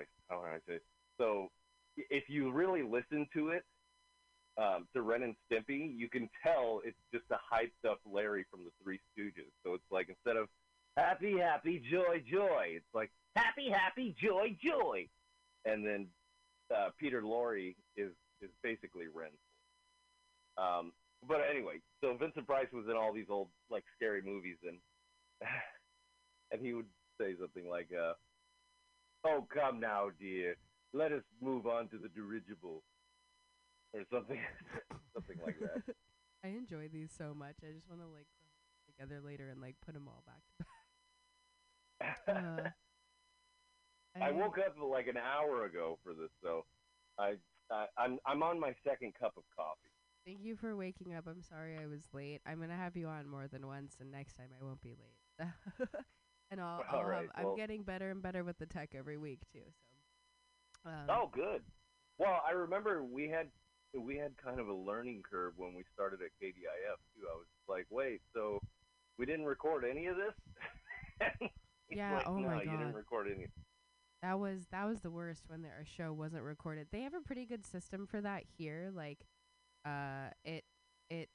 Christ, how I say? So if you really listen to it, um, to Ren and Stimpy, you can tell it's just a hyped up Larry from the Three Stooges. So it's like instead of happy, happy, joy, joy, it's like happy, happy, joy, joy, and then uh, Peter Lorre is is basically Ren. Um, but anyway, so Vincent Price was in all these old like scary movies, and and he would say something like, uh, "Oh, come now, dear, let us move on to the dirigible," or something, something like that. I enjoy these so much. I just want to like together later and like put them all back to back. Uh, I woke up like an hour ago for this, so I, I I'm I'm on my second cup of coffee. Thank you for waking up. I'm sorry I was late. I'm gonna have you on more than once, and next time I won't be late. And I'll, I'll right. have, I'm getting better and better with the tech every week too. So. Um, Oh, good. Well, I remember we had we had kind of a learning curve when we started at KDIF too. I was like, wait, so we didn't record any of this? Yeah, like, oh no, my you didn't record any. That was that was the worst when their show wasn't recorded. They have a pretty good system for that here. Like, uh, it it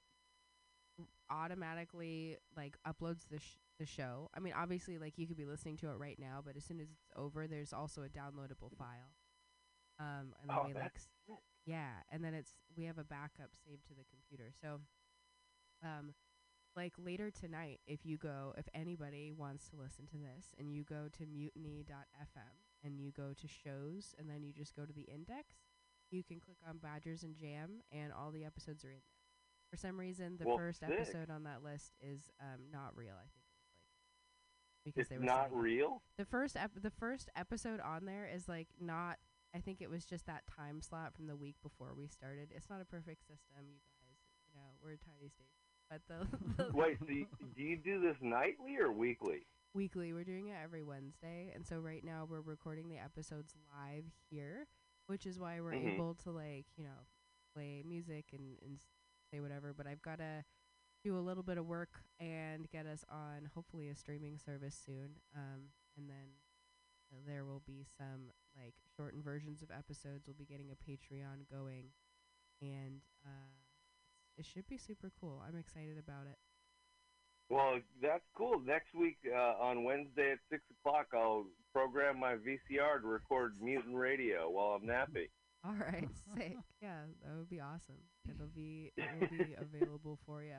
automatically like uploads the sh- the show. I mean, obviously, like you could be listening to it right now, but as soon as it's over, there's also a downloadable file. Um, and then Oh, we like s- yeah, and then it's we have a backup saved to the computer. So, um, like later tonight, if you go, if anybody wants to listen to this, and you go to mutiny.fm and you go to shows, and then you just go to the index, you can click on Badgers and Jam, and all the episodes are in there. For some reason, the Well, first sick. episode on that list is um not real. I think because It's they were not real. the first ep- the first episode on there is like not I think it was just that time slot from the week before we started. It's not a perfect system, you guys. You know, we're a tiny station. But the, the Wait, so you, do you do this nightly or weekly? weekly, we're doing it every Wednesday. And so right now we're recording the episodes live here, which is why we're Mhm. able to like, you know, play music and, and whatever, but I've got to do a little bit of work and get us on hopefully a streaming service soon. Um, and then uh, there will be some like shortened versions of episodes. We'll be getting a Patreon going, and uh, it should be super cool. I'm excited about it. Well, that's cool. Next week uh, on Wednesday at six o'clock, I'll program my VCR to record Mutant Radio while I'm napping. All right, sick. Yeah, that would be awesome. It'll be it will be available for you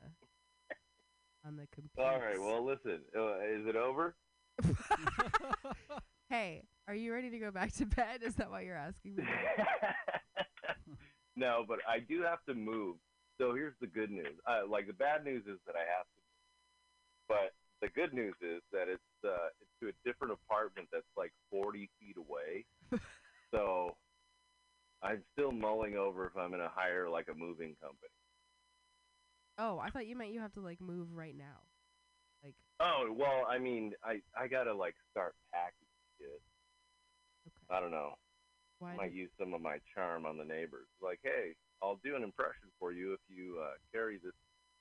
uh, on the computer. All right. Well, listen. Uh, is it over? hey, are you ready to go back to bed? Is that why you're asking me? no, but I do have to move. So here's the good news. Uh, like the bad news is that I have to, but the good news is that it's uh, it's to a different apartment that's like 40 feet away. so I'm still mulling over if I'm going to hire like a moving company. Oh, I thought you meant you have to like move right now. Like, Oh well, I mean, I I gotta like start packing shit. okay. I don't know. Why? might use some of my charm on the neighbors. Like, hey, I'll do an impression for you if you uh, carry this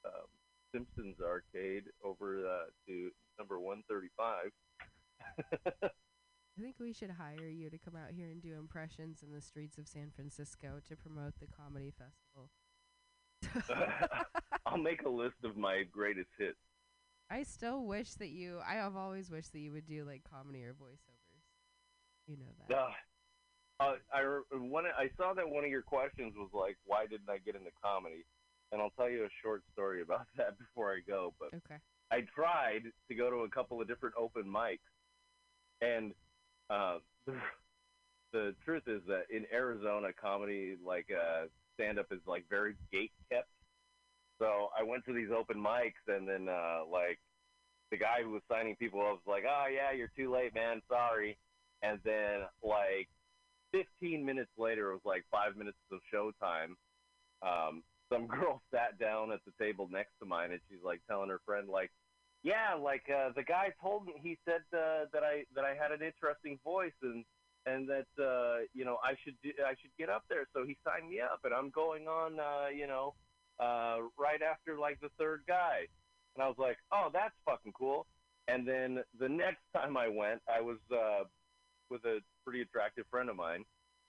um, Simpsons arcade over uh, to number 135. We should hire you to come out here and do impressions in the streets of San Francisco to promote the comedy festival. I'll make a list of my greatest hits. I still wish that you. I have always wished that you would do like comedy or voiceovers. You know that. Uh, uh, I one I saw that one of your questions was like, why didn't I get into comedy? And I'll tell you a short story about that before I go. But Okay. I tried to go to a couple of different open mics, and the, the truth is that in Arizona, comedy like uh, stand up is like very gate kept. So I went to these open mics, and then uh, like the guy who was signing people up was like, "Oh yeah, you're too late, man. Sorry." And then like 15 minutes later, it was like five minutes of showtime. Um, some girl sat down at the table next to mine, and she's like telling her friend, like, "Yeah, like uh, the guy told me. He said uh, that I that I had an interesting voice, and and that uh, you know I should do, I should get up there. So he signed me up, and I'm going on, uh, you know, uh, right after like the third guy." And I was like, "Oh, that's fucking cool." And then the next time I went, I was uh, with a pretty attractive friend of mine,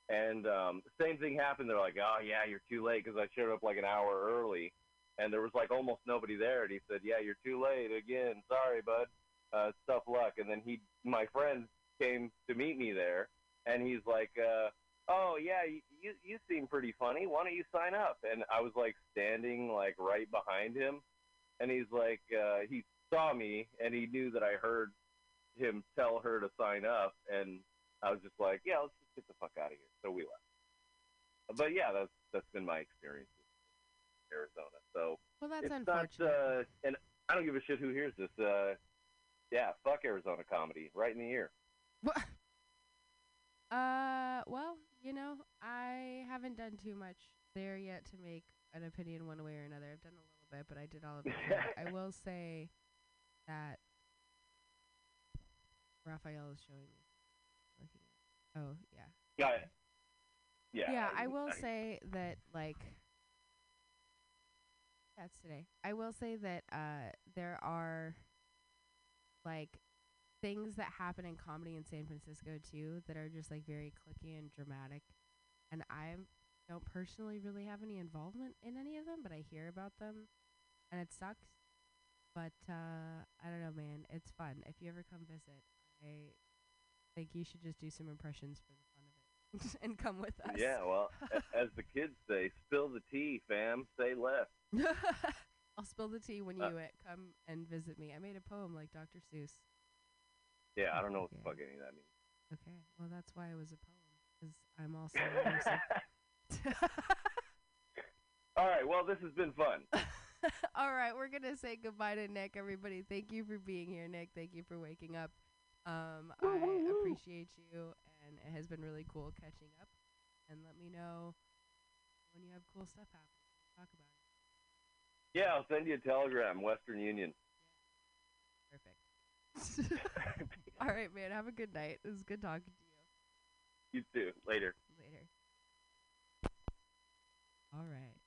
and um, same thing happened. They're like, "Oh yeah, you're too late," because I showed up like an hour early, and there was like almost nobody there. And he said, "Yeah, you're too late again. Sorry, bud. Uh, tough luck." And then he, my friend, came to meet me there, and he's like, uh, "Oh yeah, you, you you seem pretty funny. Why don't you sign up?" And I was like standing like right behind him, and he's like, uh, he saw me and he knew that I heard him tell her to sign up, and I was just like, "Yeah, let's just get the fuck out of here." So we left. But yeah, that's that's been my experience Arizona. So Well, that's it's unfortunate. not, uh, and I don't give a shit who hears this. Uh, yeah, fuck Arizona comedy, right in the ear. Uh, well, you know, I haven't done too much there yet to make an opinion one way or another. I've done a little bit, but I did all of it. I will say that Raphael is showing me. Looking at. Oh yeah. Yeah, yeah. Yeah, I will say that like that's today. I will say that uh there are like things that happen in comedy in San Francisco too that are just like very clicky and dramatic. And I don't personally really have any involvement in any of them, but I hear about them and it sucks. But uh I don't know, man. It's fun. If you ever come visit, I think you should just do some impressions for the and come with us. Yeah, well, as the kids say, spill the tea, fam. Say less. I'll spill the tea when you Uh, uh, come and visit me. I made a poem like Dr. Seuss. Yeah, I don't know what the fuck any of that means. Okay, well that's why it was a poem because I'm also elusive. All right, well, this has been fun. All right, we're gonna say goodbye to Nick. Everybody, thank you for being here, Nick. Thank you for waking up. Um, I appreciate you, and it has been really cool catching up. And let me know when you have cool stuff happening. Talk about it. Yeah, I'll send you a telegram, Western Union. Perfect. All right, man. Have a good night. It was good talking to you. You too. Later. later. All right.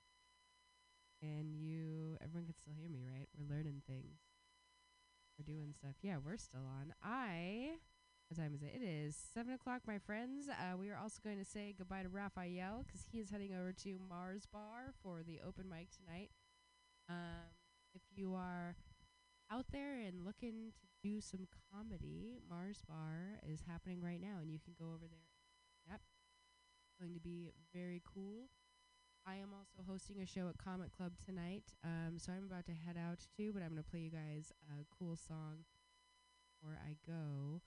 And you, everyone can still hear me, right? We're learning things. We're doing stuff. Yeah, we're still on. I, what time is it? It is 7 o'clock, my friends. Uh, we are also going to say goodbye to Raphael because he is heading over to Mars Bar for the open mic tonight. Um, if you are out there and looking to do some comedy, Mars Bar is happening right now, and you can go over there Yep. It's going to be very cool. I am also hosting a show at Comet Club tonight, um, so I'm about to head out too. But I'm going to play you guys a cool song before I go.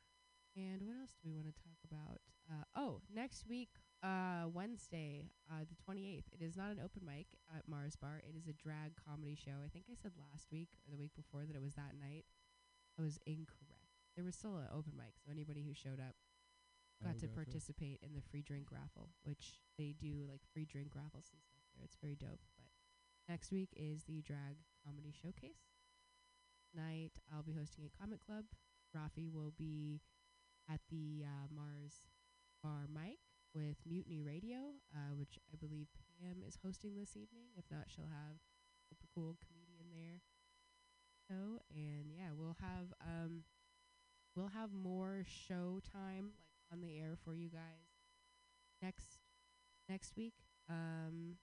And what else do we want to talk about? Uh, oh, next week, uh, Wednesday, uh, the 28th. It is not an open mic at Mars Bar. It is a drag comedy show. I think I said last week or the week before that it was that night. I was incorrect. There was still an open mic, so anybody who showed up got Oh, to gotcha. participate in the free drink raffle, which they do like free drink raffles and stuff there. It's very dope. But next week is the drag comedy showcase. Night I'll be hosting a Comet Club. Rafi will be at the uh, Mars Bar Mic with Mutiny Radio, uh, which I believe Pam is hosting this evening. If not, she'll have a cool comedian there. So and yeah, we'll have um, we'll have more show time like on the air for you guys next next week. Um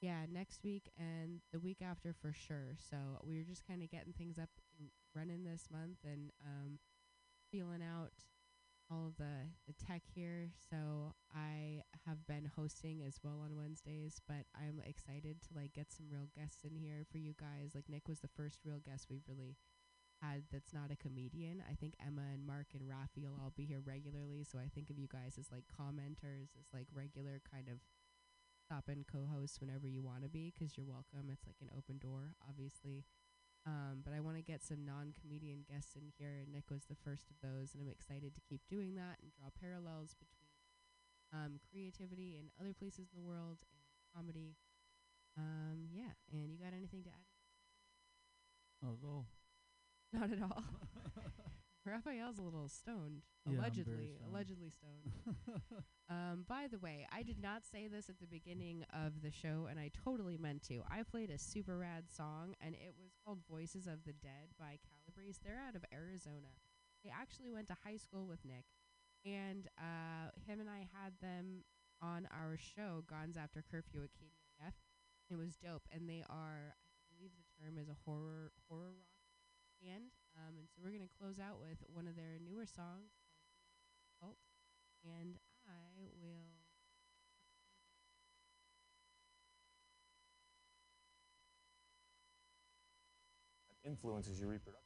yeah, next week and the week after for sure. So we're just kind of getting things up and running this month and um feeling out all the the tech here. So I have been hosting as well on Wednesdays, but I'm excited to like get some real guests in here for you guys. Like Nick was the first real guest we've really had that's not a comedian. I think Emma and Mark and Rafi will all be here regularly. So I think of you guys as like commenters, as like regular kind of stop and co-host whenever you want to be because you're welcome. It's like an open door, obviously. Um, but I want to get some non-comedian guests in here, and Nick was the first of those, and I'm excited to keep doing that and draw parallels between um, creativity in other places in the world and comedy. Um, yeah, and you got anything to add? Not at all. Not at all. Raphael's a little stoned. Yeah, allegedly, stoned. allegedly stoned. um, by the way, I did not say this at the beginning of the show, and I totally meant to. I played a super rad song, and it was called "Voices of the Dead" by Calabrese. They're out of Arizona. They actually went to high school with Nick, and uh, him and I had them on our show, "Guns After Curfew at KDF. It was dope, and they are, I believe the term is a horror horror rock band. Um, and so we're gonna close out with one of their newer songs called and I will. influences your reproduction.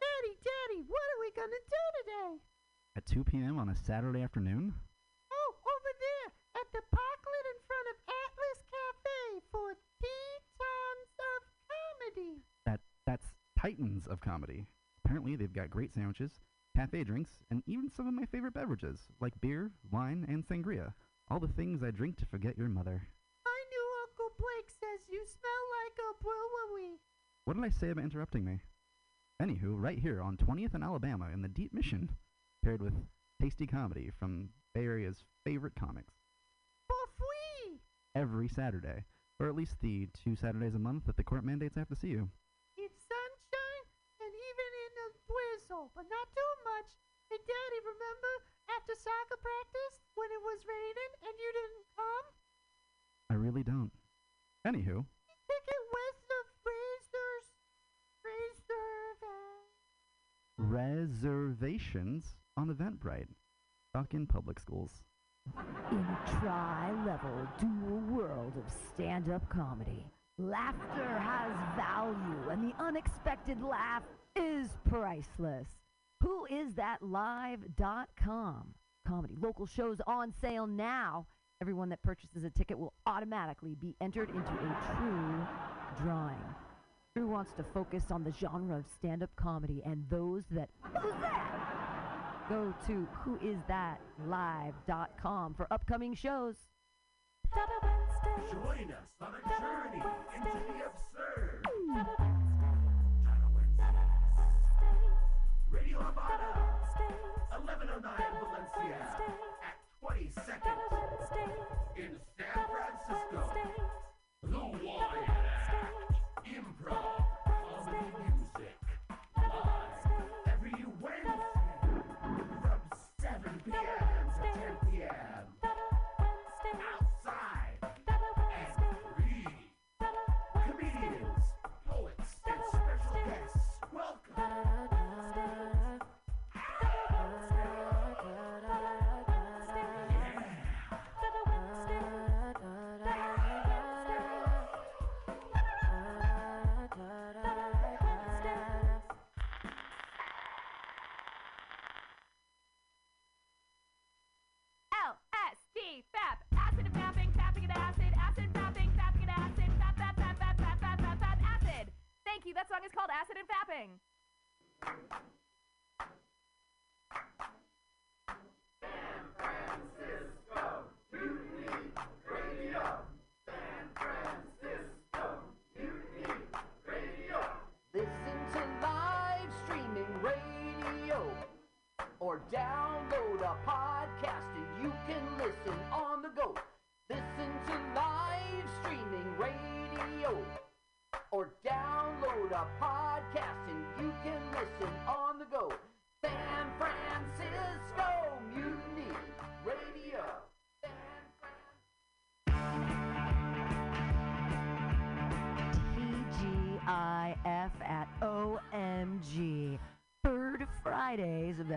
Daddy, Daddy, what are we gonna do today? At 2 p.m. on a Saturday afternoon? Oh, over there at the parklet in front of Atlas Cafe for Titans of Comedy. That that's Titans of comedy. Apparently, they've got great sandwiches, cafe drinks, and even some of my favorite beverages, like beer, wine, and sangria. All the things I drink to forget your mother. My new Uncle Blake says you smell like a. What did I say about interrupting me? Anywho, right here on 20th and Alabama in the Deep Mission, paired with tasty comedy from Bay Area's favorite comics. For free. Every Saturday, or at least the two Saturdays a month that the court mandates I have to see you. It's sunshine and even in a drizzle, but not too much. Hey, Daddy, remember after soccer practice when it was raining and you didn't come? I really don't. Anywho, reservations on Eventbrite. In public schools. In a tri-level dual world of stand-up comedy, laughter has value and the unexpected laugh is priceless. Who is that live.com? Comedy local shows on sale now. Everyone that purchases a ticket will automatically be entered into a true drawing. Drew wants to focus on the genre of stand-up comedy and those that who's that? Go to whoisthatlive.com for upcoming shows. Join us on a journey into the absurd. Radio Havana, 1109 Valencia, That song is called Acid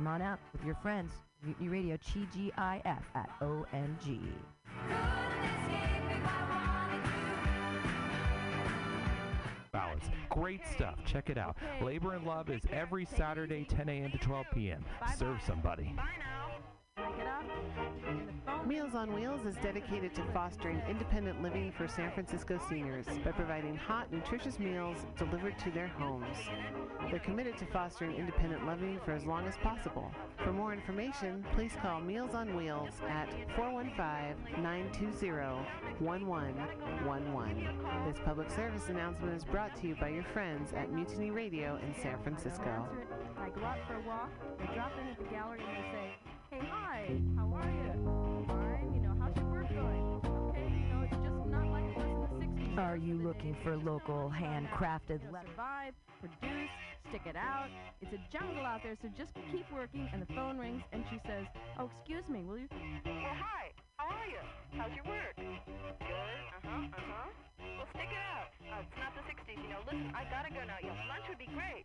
Come on out with your friends. Mutiny Radio, TGIF at OMG. Ballads. Great stuff. Check it out. Labor and Love is every Saturday, 10 a.m. to 12 p.m. Serve somebody. Break it up. And the phone Meals on Wheels is dedicated to fostering independent living for San Francisco seniors by providing hot, nutritious meals delivered to their homes. They're committed to fostering independent living for as long as possible. For more information, please call Meals on Wheels at 415-920-1111. This public service announcement is brought to you by your friends at Mutiny Radio in San Francisco. I go out for a walk, I drop in at the gallery and I say, hey, hi, how are you? Are you looking for local handcrafted You know, leather? survive, produce, stick it out. It's a jungle out there, so just keep working. And the phone rings, and she says, "Oh, excuse me, will you?" Well, hi. How are you? How's your work? Good. Uh-huh, uh-huh. Well, stick it out. Uh, it's not the 60s, you know. Listen, I gotta go now. Yeah, lunch would be great.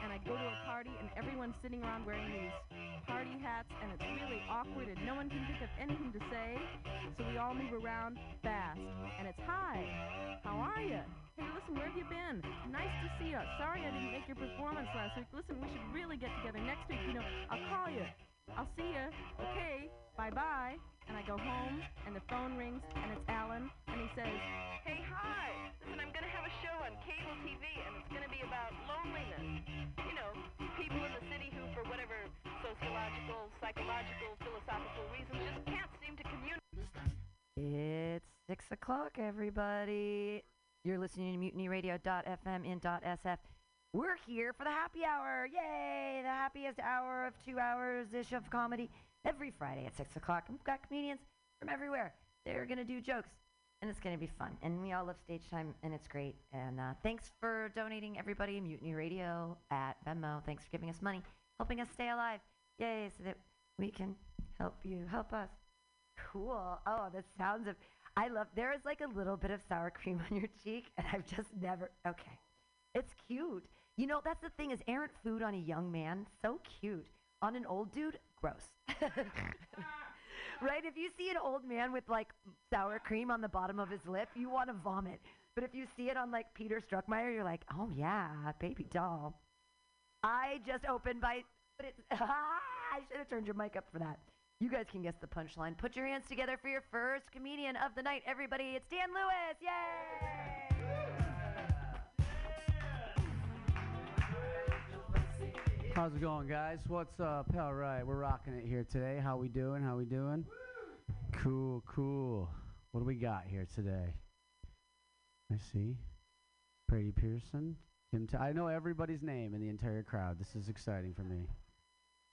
And I go to a party, and everyone's sitting around wearing these party hats, and it's really awkward, and no one can think of anything to say. So we all move around fast, and it's hi. How are you? Hey, listen, where have you been? Nice to see you. Sorry I didn't make your performance last week. Listen, we should really get together next week. You know, I'll call you. I'll see you. Okay. Bye bye. And I go home, and the phone rings, and it's Alan, and he says, Hey, hi. Show on cable TV, and it's gonna be about loneliness. You know, people in the city who, for whatever sociological, psychological, philosophical reasons, just can't seem to communicate. It's six o'clock, everybody. You're listening to MutinyRadio.fm in .sf. We're here for the happy hour. Yay! The happiest hour of two hours ish of comedy every Friday at six o'clock. We've got comedians from everywhere. They're gonna do jokes, and it's gonna be fun. And we all love stage time, and it's great. And uh, thanks for donating, everybody. Mutiny Radio at Venmo. Thanks for giving us money, helping us stay alive. Yay! So that we can help you help us. Cool. Oh, the sounds of. I love. There is like a little bit of sour cream on your cheek, and I've just never. Okay, it's cute. You know, that's the thing is errant food on a young man, so cute. On an old dude, gross. right? If you see an old man with like sour cream on the bottom of his lip, you want to vomit. But if you see it on like Peter Struckmeyer, you're like, oh yeah, baby doll. I just opened by, but it, I should have turned your mic up for that. You guys can guess the punchline. Put your hands together for your first comedian of the night, everybody. It's Dan Lewis. Yay! How's it going, guys? What's up? All right, we're rocking it here today. How we doing? How we doing? Cool, cool. What do we got here today? I see. Brady Pearson, Tim. T- I know everybody's name in the entire crowd. This is exciting for me.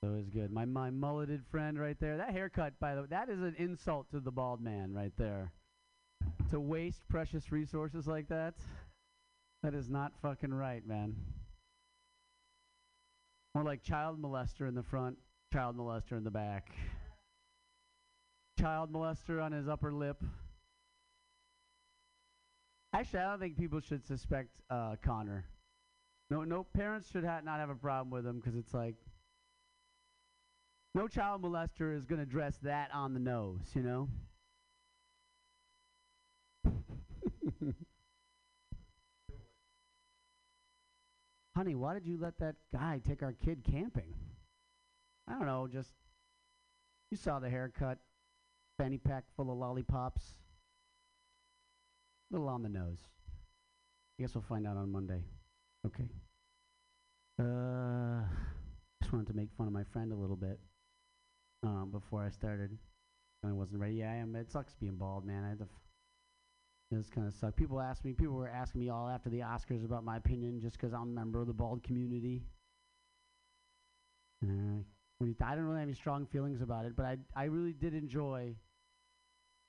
So it's good. My my mulleted friend right there. That haircut, by the way, that is an insult to the bald man right there. To waste precious resources like that, that is not fucking right, man. More like child molester in the front, child molester in the back. Child molester on his upper lip. Actually, I don't think people should suspect uh, Connor. No, no parents should ha- not have a problem with him because it's like no child molester is going to dress that on the nose, you know. Honey, why did you let that guy take our kid camping? I don't know, just you saw the haircut, fanny pack full of lollipops. A little on the nose. I guess we'll find out on Monday. Okay. Uh, just wanted to make fun of my friend a little bit um, before I started. I wasn't ready. Yeah, I am. It sucks being bald, man. I had to. F- this kind of suck. People ask me. People were asking me all after the Oscars about my opinion, just because I'm a member of the bald community. You th- I don't really have any strong feelings about it, but I I really did enjoy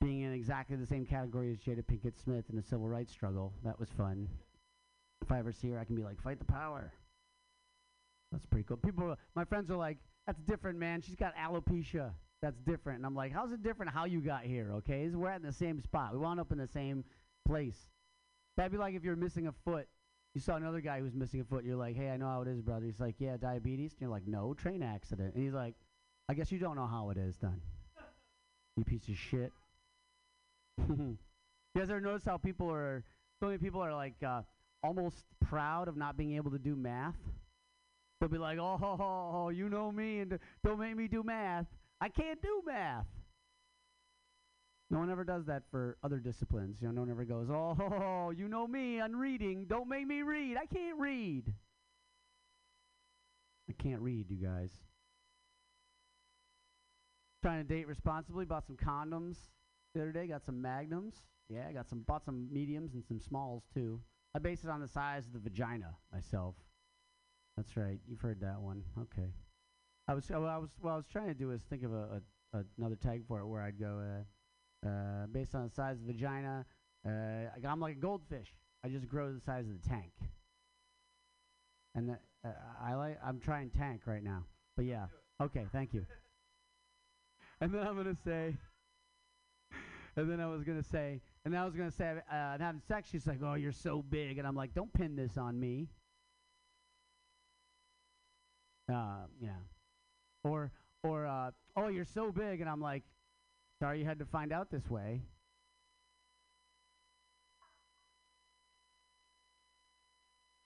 being in exactly the same category as Jada Pinkett Smith in the civil rights struggle. That was fun. If I ever see her, I can be like, fight the power. That's pretty cool. People, my friends are like, that's different, man. She's got alopecia. That's different. And I'm like, how's it different how you got here? Okay, we're at the same spot. We wound up in the same place. That'd be like if you're missing a foot. You saw another guy who's missing a foot. You're like, hey, I know how it is, brother. He's like, yeah, diabetes. And you're like, no, train accident. And he's like, I guess you don't know how it is then. you piece of shit. you guys ever notice how people are, so many people are like uh, almost proud of not being able to do math? They'll be like, oh, you know me, and don't make me do math. I can't do math. No one ever does that for other disciplines. You know, no one ever goes, oh, you know me on reading. Don't make me read. I can't read. I can't read, you guys. Trying to date responsibly. Bought some condoms the other day. Got some magnums. Yeah, I got some. Bought some mediums and some smalls too. I base it on the size of the vagina myself. That's right. You've heard that one. Okay. I was. Well, I was. What I was trying to do is think of a, a, another tag for it where I'd go. Uh, uh, based on the size of the vagina, uh, I'm like a goldfish. I just grow the size of the tank. And the, uh, I like. I'm trying tank right now. But yeah. Okay. Thank you. And then I'm gonna say. And then I was gonna say, and then I was gonna say, uh, I'm having sex. She's like, "Oh, you're so big," and I'm like, "Don't pin this on me." Uh, yeah. Or, or, uh, "Oh, you're so big," and I'm like, "Sorry, you had to find out this way."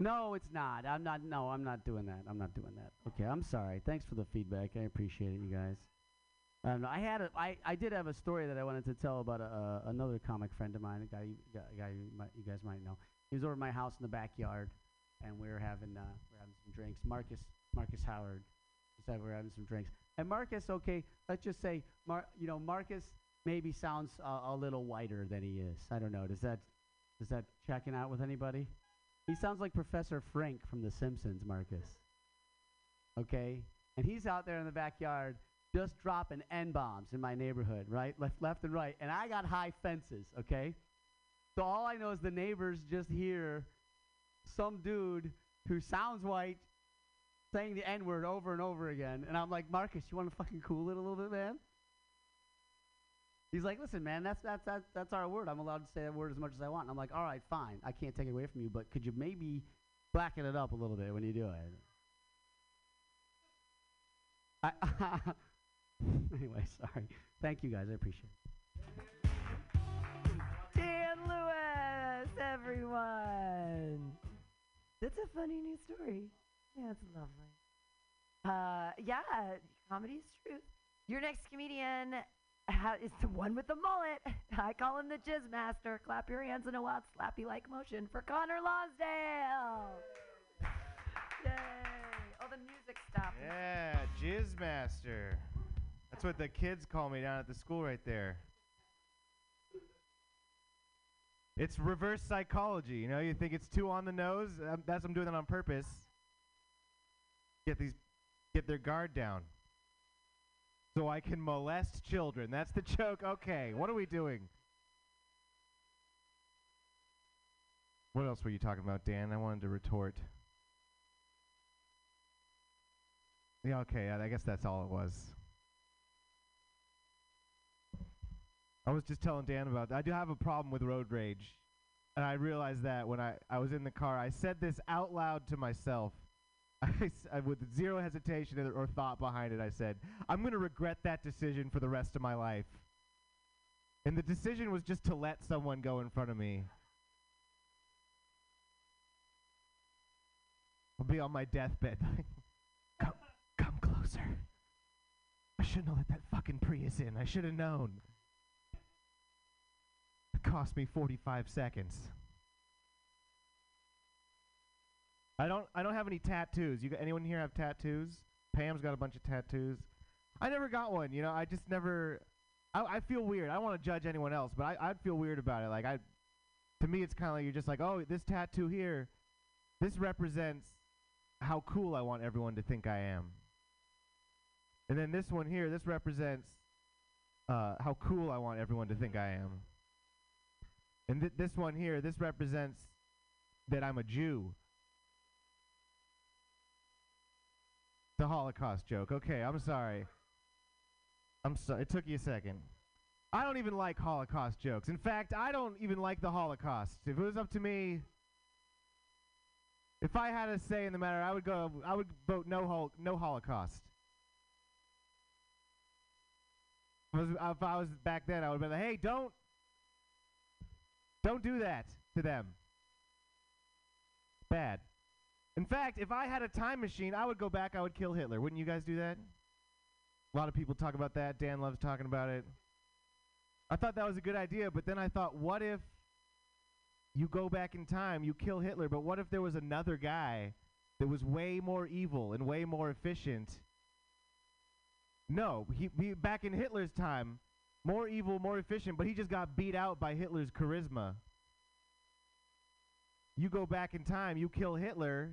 No, it's not. I'm not. No, I'm not doing that. I'm not doing that. Okay, I'm sorry. Thanks for the feedback. I appreciate it, you guys. Um, I had a, I, I did have a story that I wanted to tell about a, uh, another comic friend of mine, a guy, you, guy, guy you, might, you guys might know. He was over at my house in the backyard, and we were having uh, we were having some drinks. Marcus Marcus Howard, said we're having some drinks. And Marcus, okay, let's just say, Mar- you know, Marcus maybe sounds uh, a little whiter than he is. I don't know. Does that does that checking out with anybody? He sounds like Professor Frink from The Simpsons, Marcus. Okay? And he's out there in the backyard just dropping N bombs in my neighborhood, right? Left, left and right. And I got high fences, okay? So all I know is the neighbors just hear some dude who sounds white saying the N word over and over again. And I'm like, Marcus, you want to fucking cool it a little bit, man? He's like, listen, man, that's that's that's that's our word. I'm allowed to say that word as much as I want. And I'm like, all right, fine. I can't take it away from you, but could you maybe blacken it up a little bit when you do it? I anyway, sorry. Thank you guys. I appreciate it. Dan Lewis, everyone. That's a funny new story. Yeah, it's lovely. Uh, yeah, comedy's truth. Your next comedian ha- is the one with the mullet. I call him the Jizz Master. Clap your hands in a wild slappy like motion for Connor Lonsdale. Yay! Oh, the music stopped. Yeah, Jizz Master. That's what the kids call me down at the school right there. It's reverse psychology. You know, you think it's too on the nose. Um, that's I'm doing that on purpose. Get these, get their guard down, so I can molest children. That's the joke. Okay, what are we doing? What else were you talking about, Dan? I wanted to retort. Yeah, okay, I I guess that's all it was. I was just telling Dan about that. I do have a problem with road rage. And I realized that when I, I was in the car. I said this out loud to myself. I I- with zero hesitation or thought behind it, I said, I'm going to regret that decision for the rest of my life. And the decision was just to let someone go in front of me. I'll be on my deathbed. come, come closer. I shouldn't have let that fucking Prius in. I should have known. It cost me 45 seconds. I don't I don't have any tattoos. You got, anyone here have tattoos? Pam's got a bunch of tattoos. I never got one, you know. I just never I, I feel weird. I don't want to judge anyone else, but I I'd feel weird about it. Like I to me it's kind of like you're just like, "Oh, this tattoo here this represents how cool I want everyone to think I am." And then this one here, this represents uh, how cool I want everyone to think I am. And th- this one here, this represents that I'm a Jew. The Holocaust joke. Okay, I'm sorry. I'm sorry. It took you a second. I don't even like Holocaust jokes. In fact, I don't even like the Holocaust. If it was up to me, if I had a say in the matter, I would go. I would vote no hol- no Holocaust. If I, was, if I was back then, I would be like, "Hey, don't, don't do that to them." Bad. In fact, if I had a time machine, I would go back. I would kill Hitler. Wouldn't you guys do that? A lot of people talk about that. Dan loves talking about it. I thought that was a good idea, but then I thought, what if you go back in time, you kill Hitler, but what if there was another guy that was way more evil and way more efficient? No, he, he back in Hitler's time, more evil, more efficient, but he just got beat out by Hitler's charisma. You go back in time, you kill Hitler,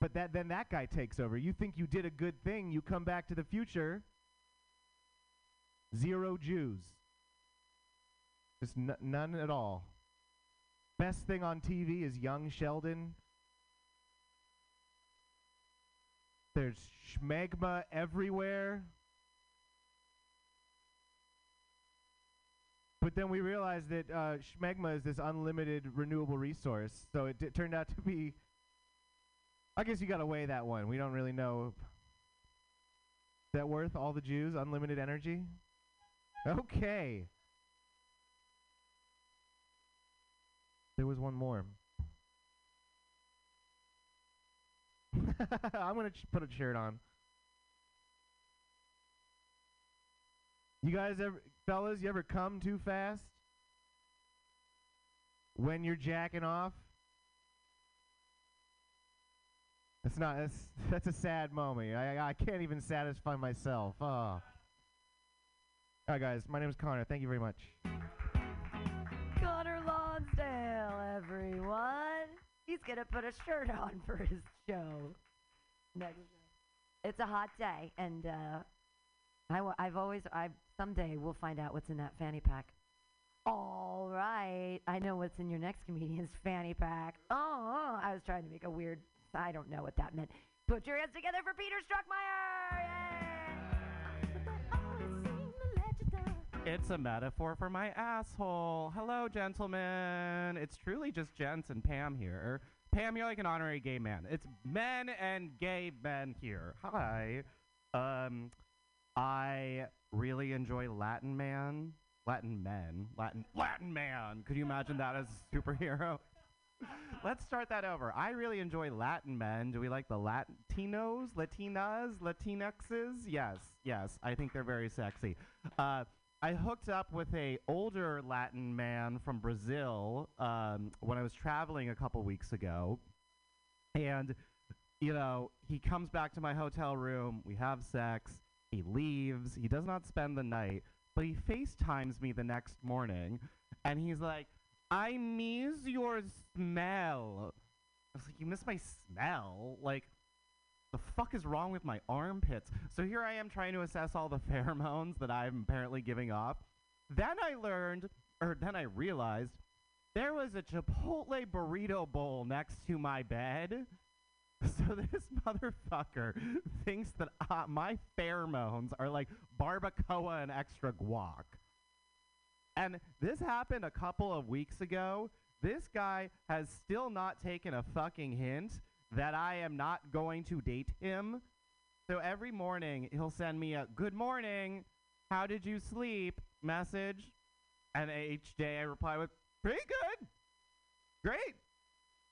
but that then that guy takes over. You think you did a good thing, you come back to the future. Zero Jews. Just n- none at all. Best thing on TV is Young Sheldon. There's schmegma everywhere. But then we realized that uh, schmegma is this unlimited renewable resource. So it d- turned out to be. I guess you got to weigh that one. We don't really know. Is that worth all the Jews? Unlimited energy? Okay. There was one more. I'm gonna ch- put a shirt on. You guys ever, fellas, you ever come too fast? When you're jacking off? That's not. That's that's a sad moment. I I, can't even satisfy myself. Oh. All right, guys. My name is Connor. Thank you very much. Connor Lonsdale, everyone. He's gonna put a shirt on for his show. Next. It's a hot day, and uh, I w- I've always I someday we'll find out what's in that fanny pack. All right, I know what's in your next comedian's fanny pack. Oh, I was trying to make a weird. I don't know what that meant. Put your hands together for Peter Struckmeyer. It's a metaphor for my asshole. Hello, gentlemen. It's truly just gents and Pam here. Pam, you're like an honorary gay man. It's men and gay men here. Hi. Um, I really enjoy Latin man, Latin men, Latin Latin man. Could you imagine that as a superhero? Let's start that over. I really enjoy Latin men. Do we like the Latinos, Latinas, Latinxes? Yes, yes. I think they're very sexy. Uh, I hooked up with a older Latin man from Brazil um, when I was traveling a couple weeks ago, and you know he comes back to my hotel room. We have sex. He leaves. He does not spend the night, but he FaceTimes me the next morning, and he's like, "I miss your smell." I was like, "You miss my smell?" Like, the fuck is wrong with my armpits? So here I am trying to assess all the pheromones that I'm apparently giving off. Then I learned, or then I realized, there was a Chipotle burrito bowl next to my bed. So this motherfucker thinks that uh, my pheromones are like barbacoa and extra guac. And this happened a couple of weeks ago. This guy has still not taken a fucking hint that I am not going to date him. So every morning he'll send me a good morning, how did you sleep message. And each day I reply with, pretty good. Great.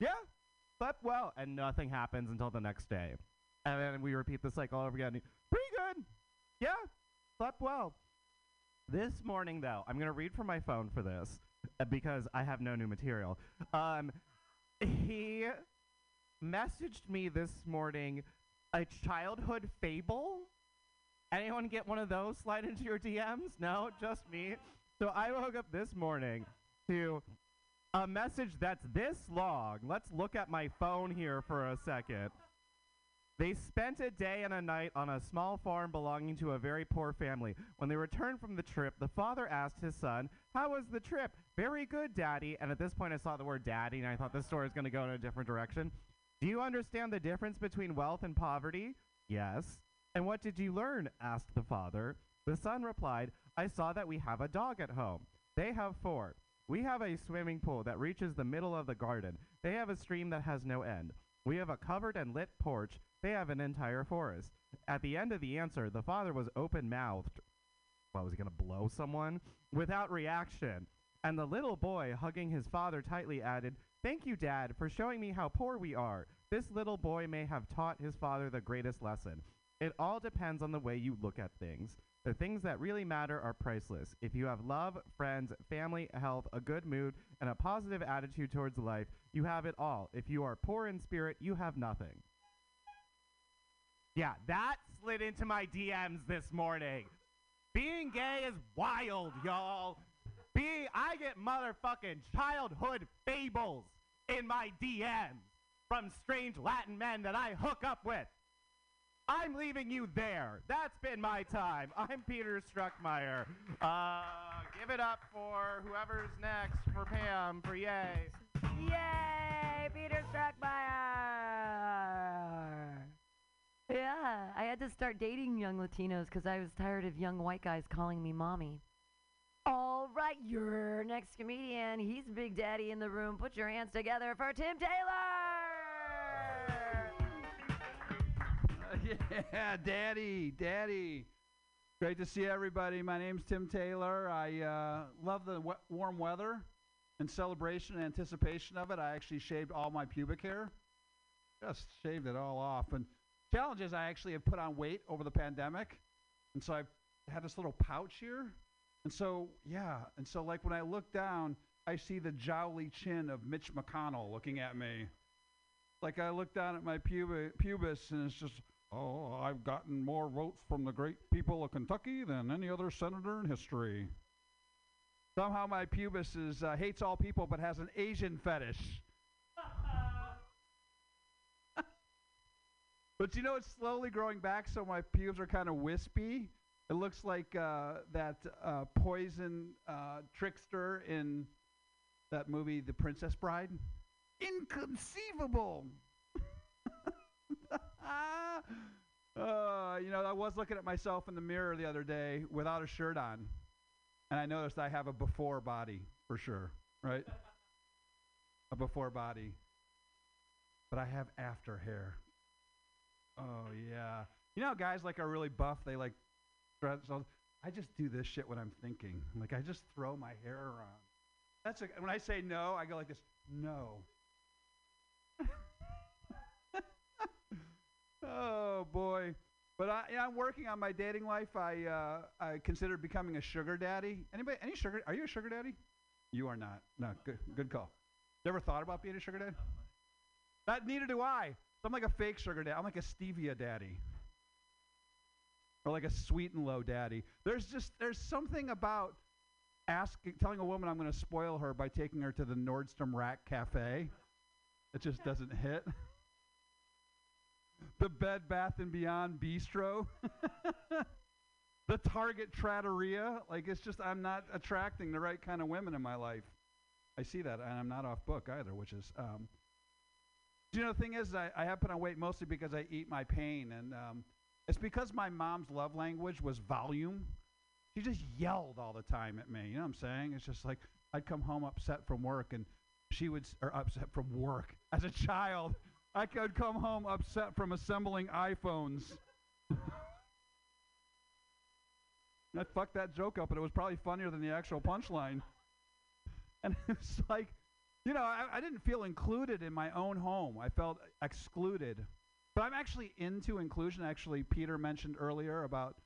Yeah. Slept well. And nothing happens until the next day. And then we repeat the cycle over again. Pretty good. Yeah. Slept well. This morning, though, I'm going to read from my phone for this uh, because I have no new material. Um, he messaged me this morning a childhood fable. Anyone get one of those slide into your DMs? No, just me. So I woke up this morning to a message that's this long. Let's look at my phone here for a second. They spent a day and a night on a small farm belonging to a very poor family. When they returned from the trip, the father asked his son, How was the trip? Very good, Daddy. And at this point, I saw the word daddy, and I thought this story is going to go in a different direction. Do you understand the difference between wealth and poverty? Yes. And what did you learn? asked the father. The son replied, I saw that we have a dog at home. They have four. We have a swimming pool that reaches the middle of the garden. They have a stream that has no end. We have a covered and lit porch. They have an entire forest. At the end of the answer, the father was open mouthed. What, was he going to blow someone? Without reaction. And the little boy, hugging his father tightly, added, Thank you, Dad, for showing me how poor we are. This little boy may have taught his father the greatest lesson. It all depends on the way you look at things. The things that really matter are priceless. If you have love, friends, family, health, a good mood, and a positive attitude towards life, you have it all. If you are poor in spirit, you have nothing. Yeah, that slid into my DMs this morning. Being gay is wild, y'all. Being, I get motherfucking childhood fables in my DMs from strange Latin men that I hook up with. I'm leaving you there. That's been my time. I'm Peter Struckmeyer. Uh, give it up for whoever's next for Pam for Yay. Yay, Peter Struckmeyer. Yeah, I had to start dating young Latinos because I was tired of young white guys calling me mommy. All right, your next comedian. He's Big Daddy in the room. Put your hands together for Tim Taylor. yeah, Daddy, Daddy. Great to see everybody. My name's Tim Taylor. I uh, love the warm weather. In celebration and anticipation of it, I actually shaved all my pubic hair. Just shaved it all off. And challenge is I actually have put on weight over the pandemic. And so I've had this little pouch here. And so, yeah. And so, like, when I look down, I see the jowly chin of Mitch McConnell looking at me. Like, I look down at my pubi- pubis, and it's just, oh, I've gotten more votes from the great people of Kentucky than any other senator in history. Somehow my pubis is, uh, hates all people but has an Asian fetish. But you know, it's slowly growing back, so my pubes are kind of wispy. It looks like uh, that uh, poison uh, trickster in that movie, The Princess Bride. Inconceivable! Uh, you know, I was looking at myself in the mirror the other day without a shirt on, and I noticed I have a before body for sure, right? a before body. But I have after hair. Oh yeah. You know, guys like are really buff. They like. stretch I just do this shit when I'm thinking. Like I just throw my hair around. That's a, when I say no, I go like this. No. Oh boy. But I, I'm working on my dating life. I uh, I considered becoming a sugar daddy. Anybody? Any sugar? Are you a sugar daddy? You are not. No. Good. Good call. You ever thought about being a sugar daddy? That neither do I. I'm like a fake sugar daddy. I'm like a stevia daddy. Or like a sweet and low daddy. There's just there's something about asking telling a woman I'm going to spoil her by taking her to the Nordstrom Rack Cafe. It just doesn't hit. the Bed Bath and Beyond Bistro, the Target Trattoria. Like it's just I'm not attracting the right kind of women in my life. I see that, and I'm not off book either, which is. Um, you know, the thing is, I, I put on weight mostly because I eat my pain, and um, it's because my mom's love language was volume. She just yelled all the time at me. You know what I'm saying? It's just like I'd come home upset from work, and she would, s- or upset from work as a child. I could come home upset from assembling iPhones. I fucked that joke up, and it was probably funnier than the actual punchline. And it's like, you know, I, I didn't feel included in my own home. I felt excluded. But I'm actually into inclusion. Actually, Peter mentioned earlier about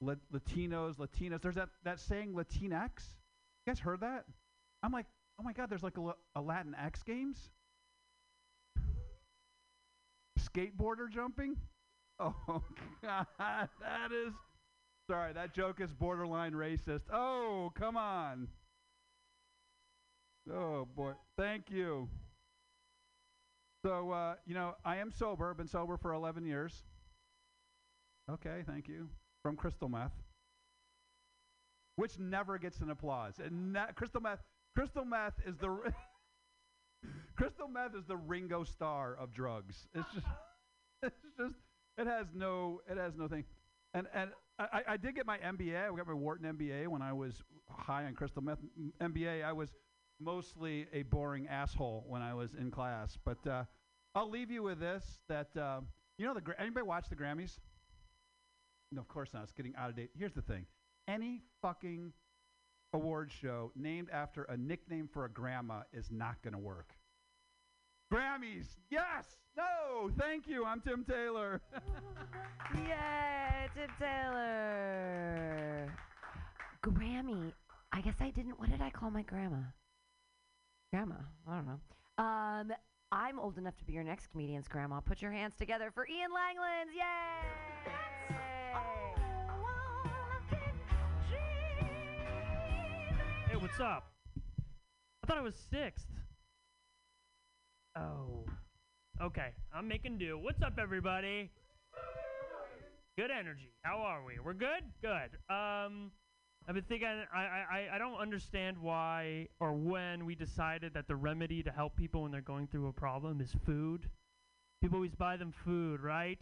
Lat- Latinos, Latinas. There's that, that saying Latinx. You guys heard that? I'm like, oh my God, there's like a, La- a Latin X Games? Skateboarder jumping? Oh, God, that is. Sorry, that joke is borderline racist. Oh, come on. Oh, boy. Thank you. So, uh, you know, I am sober. I've Been sober for 11 years. Okay, thank you. From crystal meth, which never gets an applause. And ne- crystal meth, crystal meth is the crystal meth is the Ringo Starr of drugs. It's just, it's just, it has no, it has no thing. And and I, I, did get my MBA. I got my Wharton MBA when I was high on crystal meth. MBA. I was mostly a boring asshole when I was in class. But uh, I'll leave you with this: that uh, you know, the Gra- anybody watch the Grammys? No, of course not. It's getting out of date. Here's the thing: any fucking award show named after a nickname for a grandma is not going to work. Grammys, yes, no, thank you. I'm Tim Taylor. Yay, Tim Taylor. Grammy. I guess I didn't. What did I call my grandma? Grandma. I don't know. Um, I'm old enough to be your next comedian's grandma. Put your hands together for Ian Langlands. Yay! Hey, what's up? I thought I was sixth. Oh. Okay, I'm making do. What's up, everybody? Good energy. How are we? We're good? Good. Um, I've been thinking, I, I, I- don't understand why or when we decided that the remedy to help people when they're going through a problem is food. People always buy them food, right?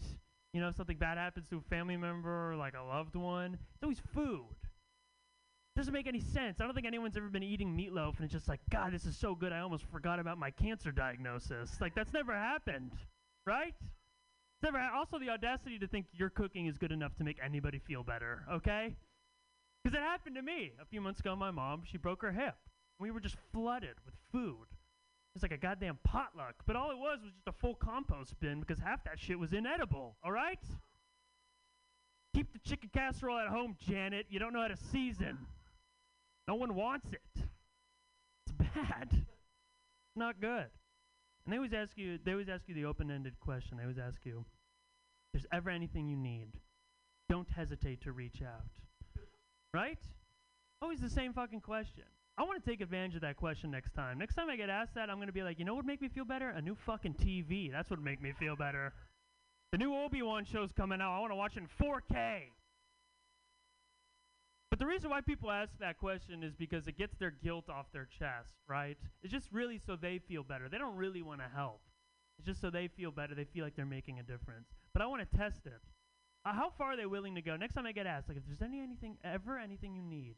You know, if something bad happens to a family member or like a loved one, it's always food. Doesn't make any sense. I don't think anyone's ever been eating meatloaf and it's just like, God, this is so good. I almost forgot about my cancer diagnosis. Like that's never happened, right? Never. Ha- also, the audacity to think your cooking is good enough to make anybody feel better. Okay? Because it happened to me a few months ago. My mom, she broke her hip. We were just flooded with food. It's like a goddamn potluck. But all it was was just a full compost bin because half that shit was inedible. All right? Keep the chicken casserole at home, Janet. You don't know how to season. No one wants it. It's bad. It's not good. And they always ask you. They always ask you the open-ended question. They always ask you, "If there's ever anything you need, don't hesitate to reach out." Right? Always the same fucking question. I want to take advantage of that question next time. Next time I get asked that, I'm going to be like, you know what would make me feel better? A new fucking TV. That's what would make me feel better. The new Obi-Wan show's coming out. I want to watch it in 4K. But the reason why people ask that question is because it gets their guilt off their chest, right? It's just really so they feel better. They don't really want to help. It's just so they feel better. They feel like they're making a difference. But I want to test it. Uh, how far are they willing to go? Next time I get asked, like, if there's any anything ever anything you need,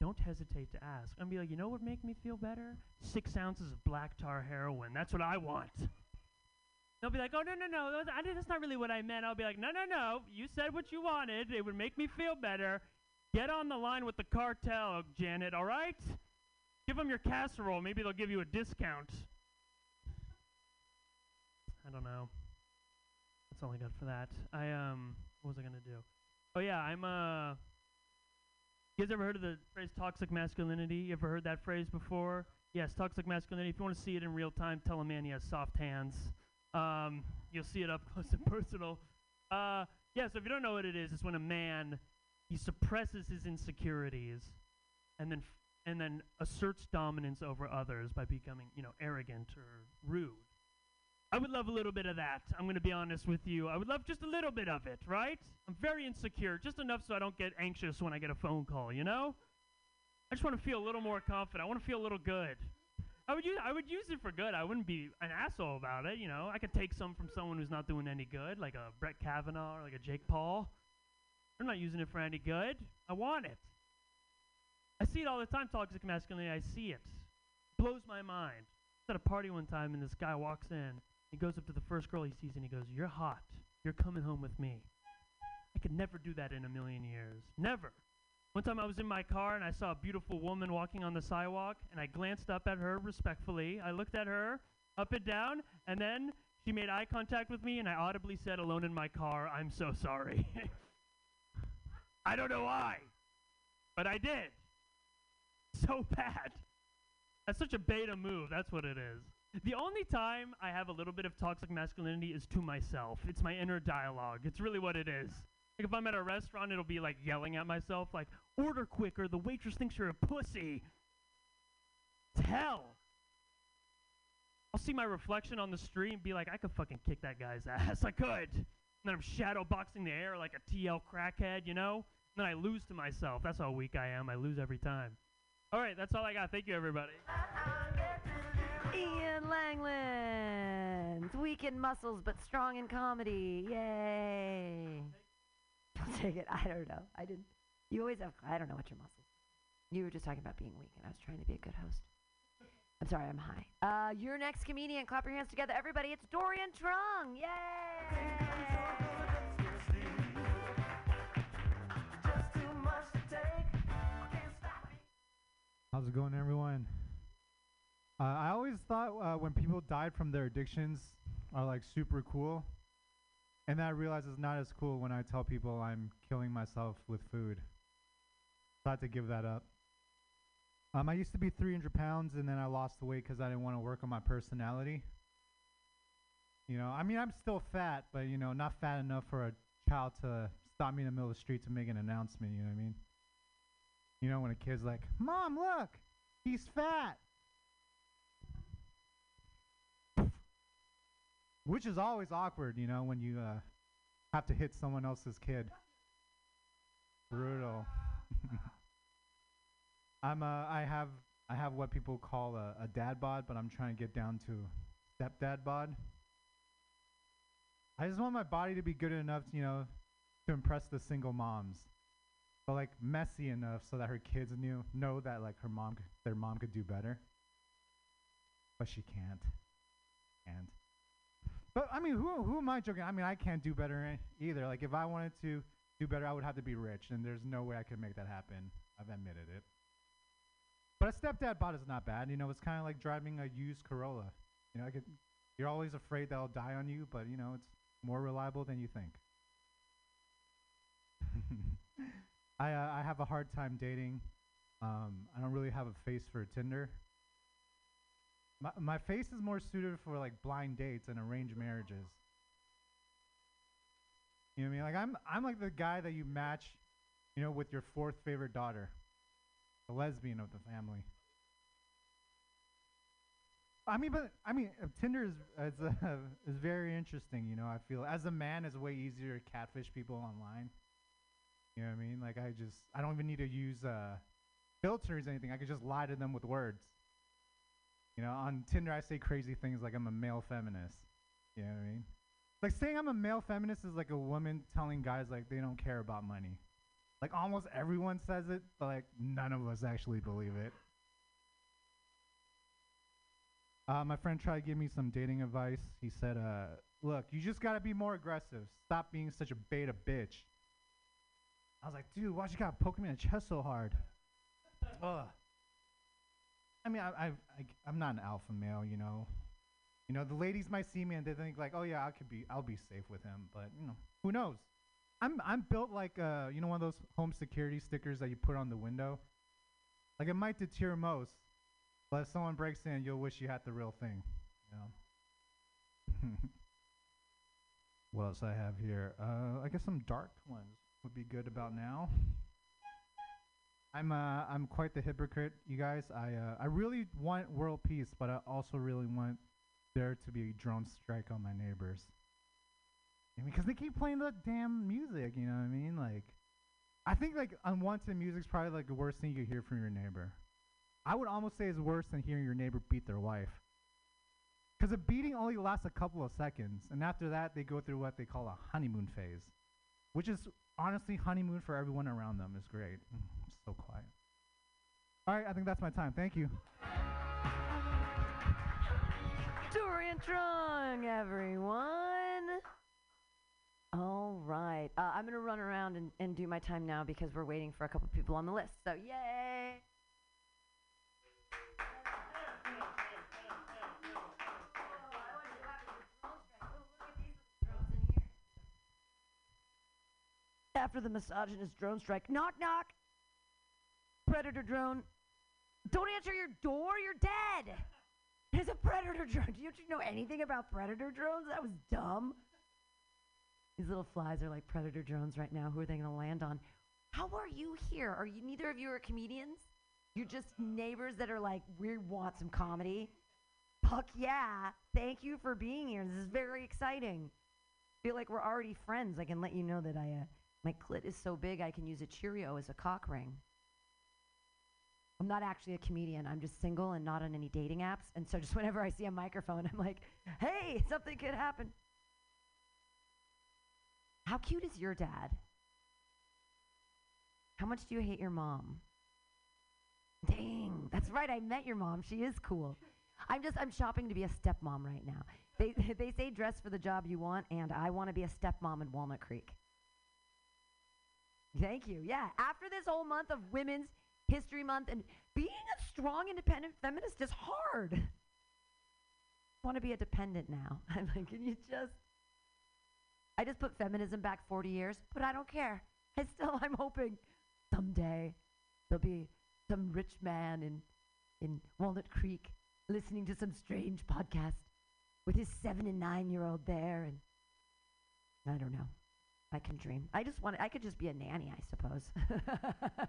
don't hesitate to ask. I'm be like, you know what would make me feel better? Six ounces of black tar heroin. That's what I want. They'll be like, oh no no no, that's not really what I meant. I'll be like, no no no, you said what you wanted. It would make me feel better. Get on the line with the cartel, Janet. All right? Give them your casserole. Maybe they'll give you a discount. I don't know. I got for that. I um, what was I gonna do? Oh yeah, I'm uh. You guys ever heard of the phrase toxic masculinity? You ever heard that phrase before? Yes, toxic masculinity. If you want to see it in real time, tell a man he has soft hands. Um, you'll see it up close and personal. Uh, yeah, so if you don't know what it is, it's when a man he suppresses his insecurities and then f- and then asserts dominance over others by becoming, you know, arrogant or rude. I would love a little bit of that. I'm going to be honest with you. I would love just a little bit of it, right? I'm very insecure, just enough so I don't get anxious when I get a phone call, you know? I just want to feel a little more confident. I want to feel a little good. I would use I would use it for good. I wouldn't be an asshole about it, you know. I could take some from someone who's not doing any good, like a Brett Kavanaugh or like a Jake Paul. I'm not using it for any good. I want it. I see it all the time, toxic masculinity. I see it. Blows my mind. I was at a party one time and this guy walks in. He goes up to the first girl he sees and he goes, You're hot. You're coming home with me. I could never do that in a million years. Never. One time I was in my car and I saw a beautiful woman walking on the sidewalk and I glanced up at her respectfully. I looked at her up and down and then she made eye contact with me and I audibly said alone in my car, I'm so sorry. I don't know why, but I did. So bad. That's such a beta move. That's what it is. The only time I have a little bit of toxic masculinity is to myself. It's my inner dialogue. It's really what it is. Like if I'm at a restaurant, it'll be like yelling at myself, like, order quicker, the waitress thinks you're a pussy. It's hell. I'll see my reflection on the street and be like, I could fucking kick that guy's ass. I could. And then I'm shadow boxing the air like a TL crackhead, you know? And then I lose to myself. That's how weak I am. I lose every time. All right, that's all I got. Thank you, everybody. Ian Langlands, weak in muscles but strong in comedy. Yay! take it. I don't know. I didn't. You always have. I don't know what your muscles. You were just talking about being weak, and I was trying to be a good host. I'm sorry, I'm high. Uh, your next comedian. Clap your hands together, everybody. It's Dorian Trung. Yay! How's it going, everyone? Uh, I always thought uh, when people died from their addictions are like super cool, and then I realize it's not as cool when I tell people I'm killing myself with food. So I had to give that up. Um, I used to be 300 pounds, and then I lost the weight because I didn't want to work on my personality. You know, I mean, I'm still fat, but you know, not fat enough for a child to stop me in the middle of the street to make an announcement. You know what I mean? You know, when a kid's like, "Mom, look, he's fat," which is always awkward. You know, when you uh, have to hit someone else's kid. Brutal. I'm uh, I have I have what people call a, a dad bod, but I'm trying to get down to stepdad bod. I just want my body to be good enough, to, you know, to impress the single moms, but like messy enough so that her kids knew know that like her mom, c- their mom could do better, but she can't, can't. But I mean, who who am I joking? I mean, I can't do better either. Like if I wanted to do better, I would have to be rich, and there's no way I could make that happen. I've admitted it. But a stepdad bod is not bad. You know, it's kind of like driving a used Corolla. You know, it, you're always afraid that it'll die on you, but you know, it's more reliable than you think. I uh, I have a hard time dating. Um, I don't really have a face for Tinder. My my face is more suited for like blind dates and arranged marriages. You know what I mean? Like I'm I'm like the guy that you match, you know, with your fourth favorite daughter, the lesbian of the family. I mean, but I mean, uh, Tinder is is, uh, is very interesting. You know, I feel as a man, it's way easier to catfish people online. You know what I mean? Like I just I don't even need to use uh, filters or anything. I could just lie to them with words. You know, on Tinder I say crazy things like I'm a male feminist. You know what I mean? Like saying I'm a male feminist is like a woman telling guys like they don't care about money. Like almost everyone says it, but like none of us actually believe it. Uh, my friend tried to give me some dating advice. He said, uh, "Look, you just gotta be more aggressive. Stop being such a beta bitch." I was like, "Dude, why you gotta poke me in the chest so hard?" Ugh. I mean, I, I, I, I'm not an alpha male, you know. You know, the ladies might see me and they think like, "Oh yeah, I could be, I'll be safe with him," but you know, who knows? I'm, I'm built like, uh, you know, one of those home security stickers that you put on the window. Like it might deter most, but if someone breaks in, you'll wish you had the real thing. You know. what else I have here? Uh, I guess some dark ones would be good about now. I'm uh I'm quite the hypocrite, you guys. I uh I really want world peace, but I also really want there to be a drone strike on my neighbors. Because they keep playing the damn music, you know what I mean? Like, I think like unwanted music's probably like the worst thing you hear from your neighbor. I would almost say it's worse than hearing your neighbor beat their wife. Because a beating only lasts a couple of seconds, and after that, they go through what they call a honeymoon phase, which is honestly honeymoon for everyone around them. is great. So quiet. All right, I think that's my time. Thank you. Dorian Trung, everyone. All right. Uh, I'm going to run around and, and do my time now because we're waiting for a couple people on the list. So, yay! After the misogynist drone strike, knock knock. Predator drone. Don't answer your door, you're dead. It's a predator drone. Do you know anything about predator drones? That was dumb. These little flies are like predator drones right now. Who are they going to land on? How are you here? Are you neither of you are comedians? You're just neighbors that are like, we want some comedy. Fuck yeah. Thank you for being here. This is very exciting. feel like we're already friends. I can let you know that I uh, my clit is so big I can use a Cheerio as a cock ring. I'm not actually a comedian. I'm just single and not on any dating apps. And so just whenever I see a microphone, I'm like, hey, something could happen. How cute is your dad? How much do you hate your mom? Dang, that's right. I met your mom. She is cool. I'm just I'm shopping to be a stepmom right now. They they say dress for the job you want, and I want to be a stepmom in Walnut Creek. Thank you. Yeah. After this whole month of Women's History Month and being a strong, independent feminist is hard. I want to be a dependent now. I'm like, can you just? I just put feminism back 40 years, but I don't care. I still, I'm hoping someday there'll be some rich man in in Walnut Creek listening to some strange podcast with his seven and nine year old there, and I don't know. I can dream. I just want. I could just be a nanny, I suppose.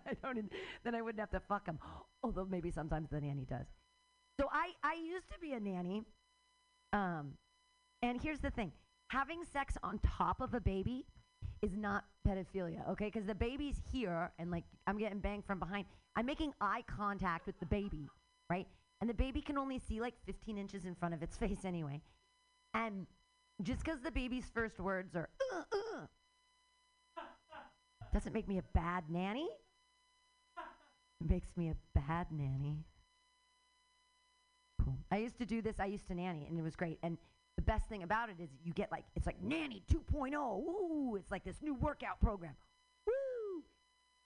I don't. in- then I wouldn't have to fuck him. Although maybe sometimes the nanny does. So I I used to be a nanny. Um, and here's the thing: having sex on top of a baby is not pedophilia, okay? Because the baby's here, and like I'm getting banged from behind. I'm making eye contact with the baby, right? And the baby can only see like 15 inches in front of its face anyway. And just because the baby's first words are uh, uh, doesn't make me a bad nanny. It makes me a bad nanny. Cool. I used to do this. I used to nanny, and it was great. And the best thing about it is you get like it's like nanny 2.0. Ooh, it's like this new workout program. Woo!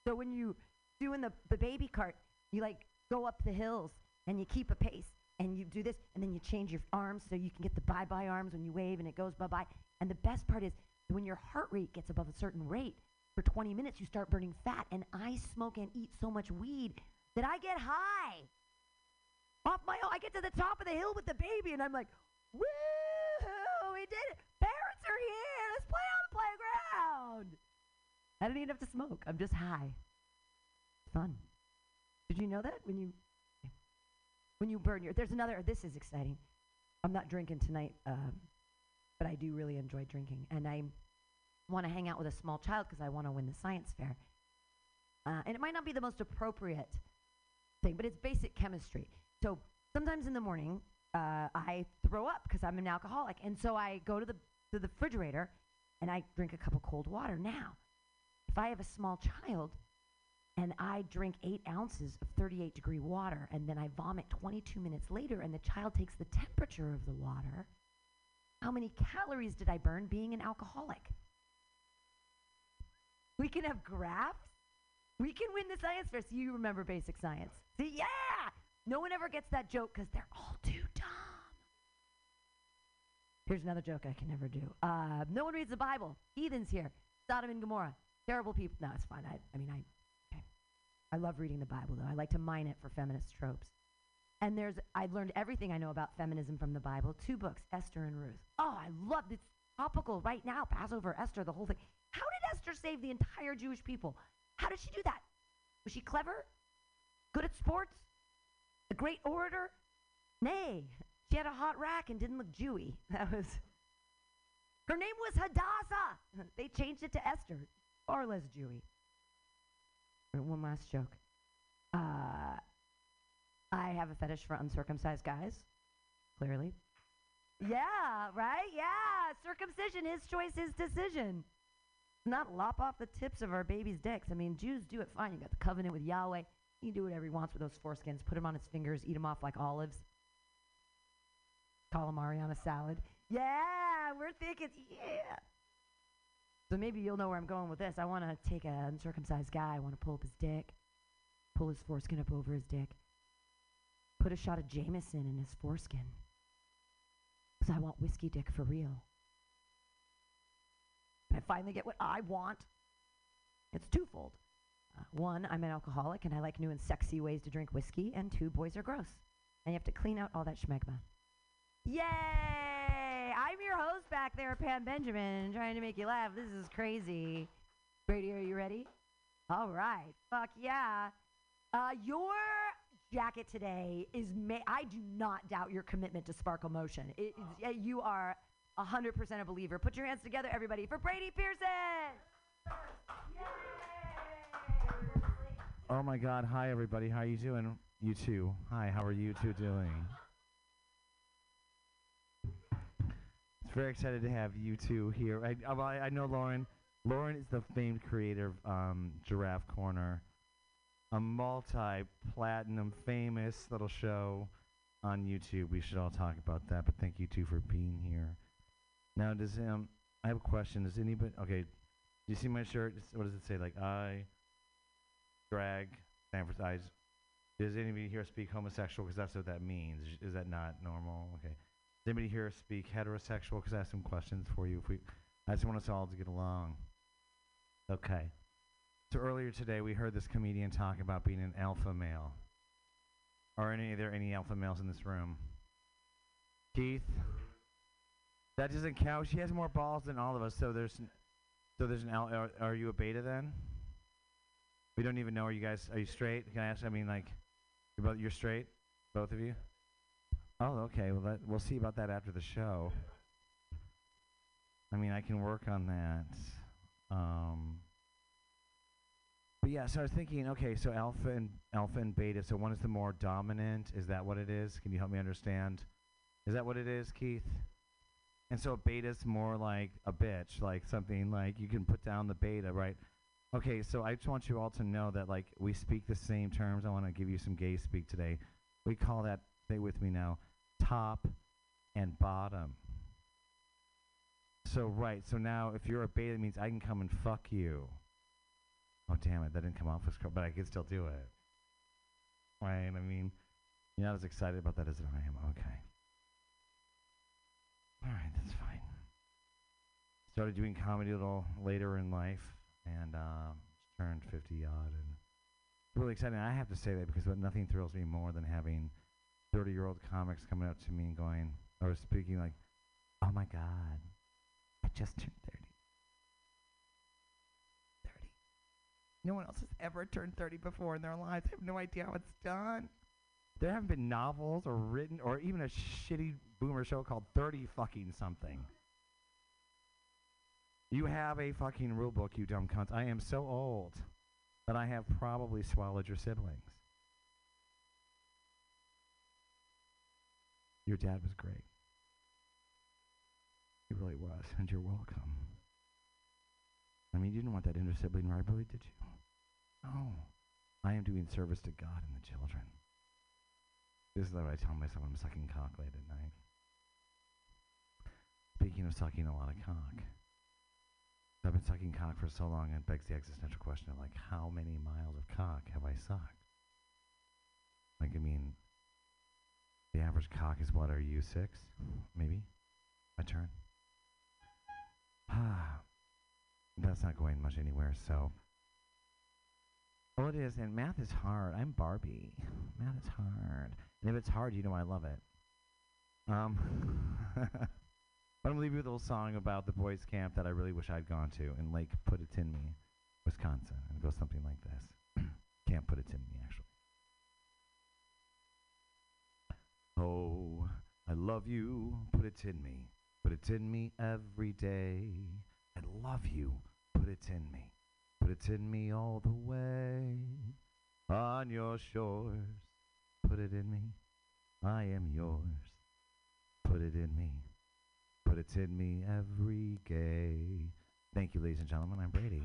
So when you doing the the baby cart, you like go up the hills and you keep a pace and you do this and then you change your arms so you can get the bye bye arms when you wave and it goes bye bye. And the best part is when your heart rate gets above a certain rate for 20 minutes, you start burning fat. And I smoke and eat so much weed that I get high off my own. I get to the top of the hill with the baby and I'm like, woo! We did it. Parents are here. Let's play on the playground. I don't even have to smoke. I'm just high. Fun. Did you know that when you when you burn your there's another this is exciting. I'm not drinking tonight, um, but I do really enjoy drinking, and I want to hang out with a small child because I want to win the science fair. Uh, and it might not be the most appropriate thing, but it's basic chemistry. So sometimes in the morning, uh, I throw up because I'm an alcoholic, and so I go to the to the refrigerator and I drink a cup of cold water. Now, if I have a small child and I drink eight ounces of 38 degree water and then I vomit 22 minutes later and the child takes the temperature of the water, how many calories did I burn being an alcoholic? We can have graphs. We can win the science fair. So you remember basic science. See, yeah! No one ever gets that joke because they're all too dumb. Here's another joke I can never do. Uh, no one reads the Bible. Heathens here. Sodom and Gomorrah. Terrible people. No, it's fine. I, I mean, I, okay. I love reading the Bible, though. I like to mine it for feminist tropes. And there's, I've learned everything I know about feminism from the Bible. Two books, Esther and Ruth. Oh, I love it's topical right now. Passover, Esther, the whole thing. Esther saved the entire Jewish people? How did she do that? Was she clever? Good at sports? A great orator? Nay. She had a hot rack and didn't look Jewy. That was. Her name was Hadassah. They changed it to Esther. Far less Jewy. One last joke. Uh, I have a fetish for uncircumcised guys. Clearly. Yeah, right? Yeah. Circumcision, his choice, his decision. Not lop off the tips of our babies' dicks. I mean, Jews do it fine. You got the covenant with Yahweh. He can do whatever he wants with those foreskins. Put them on his fingers, eat them off like olives. Calamari on a salad. Yeah, we're thinking, yeah. So maybe you'll know where I'm going with this. I want to take an uncircumcised guy. I want to pull up his dick, pull his foreskin up over his dick, put a shot of Jameson in his foreskin. Because I want whiskey dick for real. I finally get what I want. It's twofold. Uh, one, I'm an alcoholic and I like new and sexy ways to drink whiskey. And two, boys are gross. And you have to clean out all that schmegma. Yay! I'm your host back there, Pam Benjamin, trying to make you laugh. This is crazy. Brady, are you ready? All right. Fuck yeah. Uh, your jacket today is ma- I do not doubt your commitment to Sparkle Motion. It, uh, you are 100% a believer. Put your hands together, everybody, for Brady Pearson. Oh my God! Hi everybody. How are you doing? You too. Hi. How are you two doing? It's very excited to have you two here. I, I, I know Lauren. Lauren is the famed creator of um, Giraffe Corner, a multi-platinum famous little show on YouTube. We should all talk about that. But thank you two for being here. Now, does um, I have a question. Does anybody? Okay, do you see my shirt? It's- What does it say? Like I drag Sanford's eyes. Does anybody here speak homosexual? Because that's what that means. Is- that not normal? Okay. Does anybody here speak heterosexual? Because I have some questions for you. If we, I just want us all to get along. Okay. So earlier today, we heard this comedian talk about being an alpha male. Are any are there any alpha males in this room? Keith. That doesn't count. She has more balls than all of us. So there's, n- so there's an al- are, are you a beta then? We don't even know. Are you guys? Are you straight? Can I ask? I mean, like, you're both you're straight, both of you. Oh, okay. Well, that, we'll see about that after the show. I mean, I can work on that. Um, but yeah, so I was thinking, okay, so alpha and alpha and beta. So one is the more dominant. Is that what it is? Can you help me understand? Is that what it is, Keith? And so a beta's more like a bitch, like something like you can put down the beta, right? Okay, so I just want you all to know that like we speak the same terms. I want to give you some gay speak today. We call that, stay with me now, top and bottom. So right, so now if you're a beta, it means I can come and fuck you. Oh damn it, that didn't come off as cor- but I can still do it. Right? I mean, you're not as excited about that as I am. Okay. All right, that's fine. Started doing comedy a little later in life, and um, turned 50 odd, and really exciting. I have to say that because nothing thrills me more than having 30 year old comics coming up to me and going, or speaking like, "Oh my God, I just turned 30." 30. No one else has ever turned 30 before in their lives. I have no idea how it's done. There haven't been novels or written or even a shitty boomer show called 30 fucking something. You have a fucking rule book, you dumb cunts. I am so old that I have probably swallowed your siblings. Your dad was great. He really was, and you're welcome. I mean, you didn't want that inter sibling rivalry, did you? No. I am doing service to God and the children. This is what I tell myself when I'm sucking cock late at night. Speaking of sucking a lot of cock, I've been sucking cock for so long, it begs the existential question of like, how many miles of cock have I sucked? Like, I mean, the average cock is what? Are you six? Maybe? My turn? Ah, that's not going much anywhere, so. Oh, it is, and math is hard. I'm Barbie. Math is hard. And if it's hard, you know I love it. Um, I'm gonna leave you with a little song about the boys' camp that I really wish I'd gone to in Lake Put It In Me, Wisconsin. And it goes something like this. Can't put it in me, actually. Oh, I love you, put it in me, put it in me every day. I love you, put it in me, put it in me all the way. On your shores, put it in me, I am yours. Put it in me, put it in me every day. Thank you, ladies and gentlemen. I'm Brady.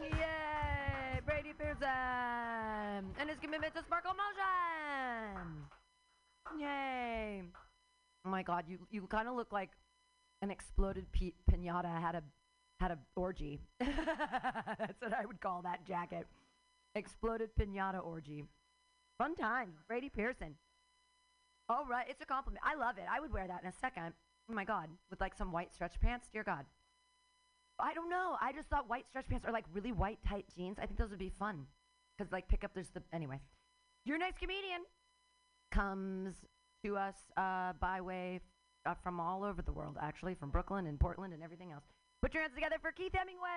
Yay! Brady Pearson um, and his commitment to sparkle motion. Yay! Oh my God, you you kind of look like an exploded pi- pinata had a had a orgy. That's what I would call that jacket. Exploded pinata orgy. Fun times, Brady Pearson. All right, it's a compliment. I love it. I would wear that in a second. Oh my God, with like some white stretch pants. Dear God. I don't know. I just thought white stretch pants or like really white tight jeans. I think those would be fun. Cause like pick up there's the anyway. Your next comedian comes to us uh, by way uh, from all over the world, actually, from Brooklyn and Portland and everything else. Put your hands together for Keith Hemingway.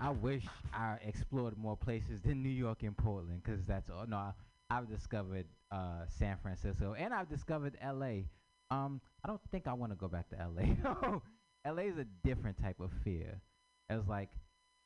I wish I explored more places than New York and Portland, because that's all. No, I, I've discovered uh, San Francisco and I've discovered L.A. Um, I don't think I want to go back to L.A. L.A. is a different type of fear. It's like,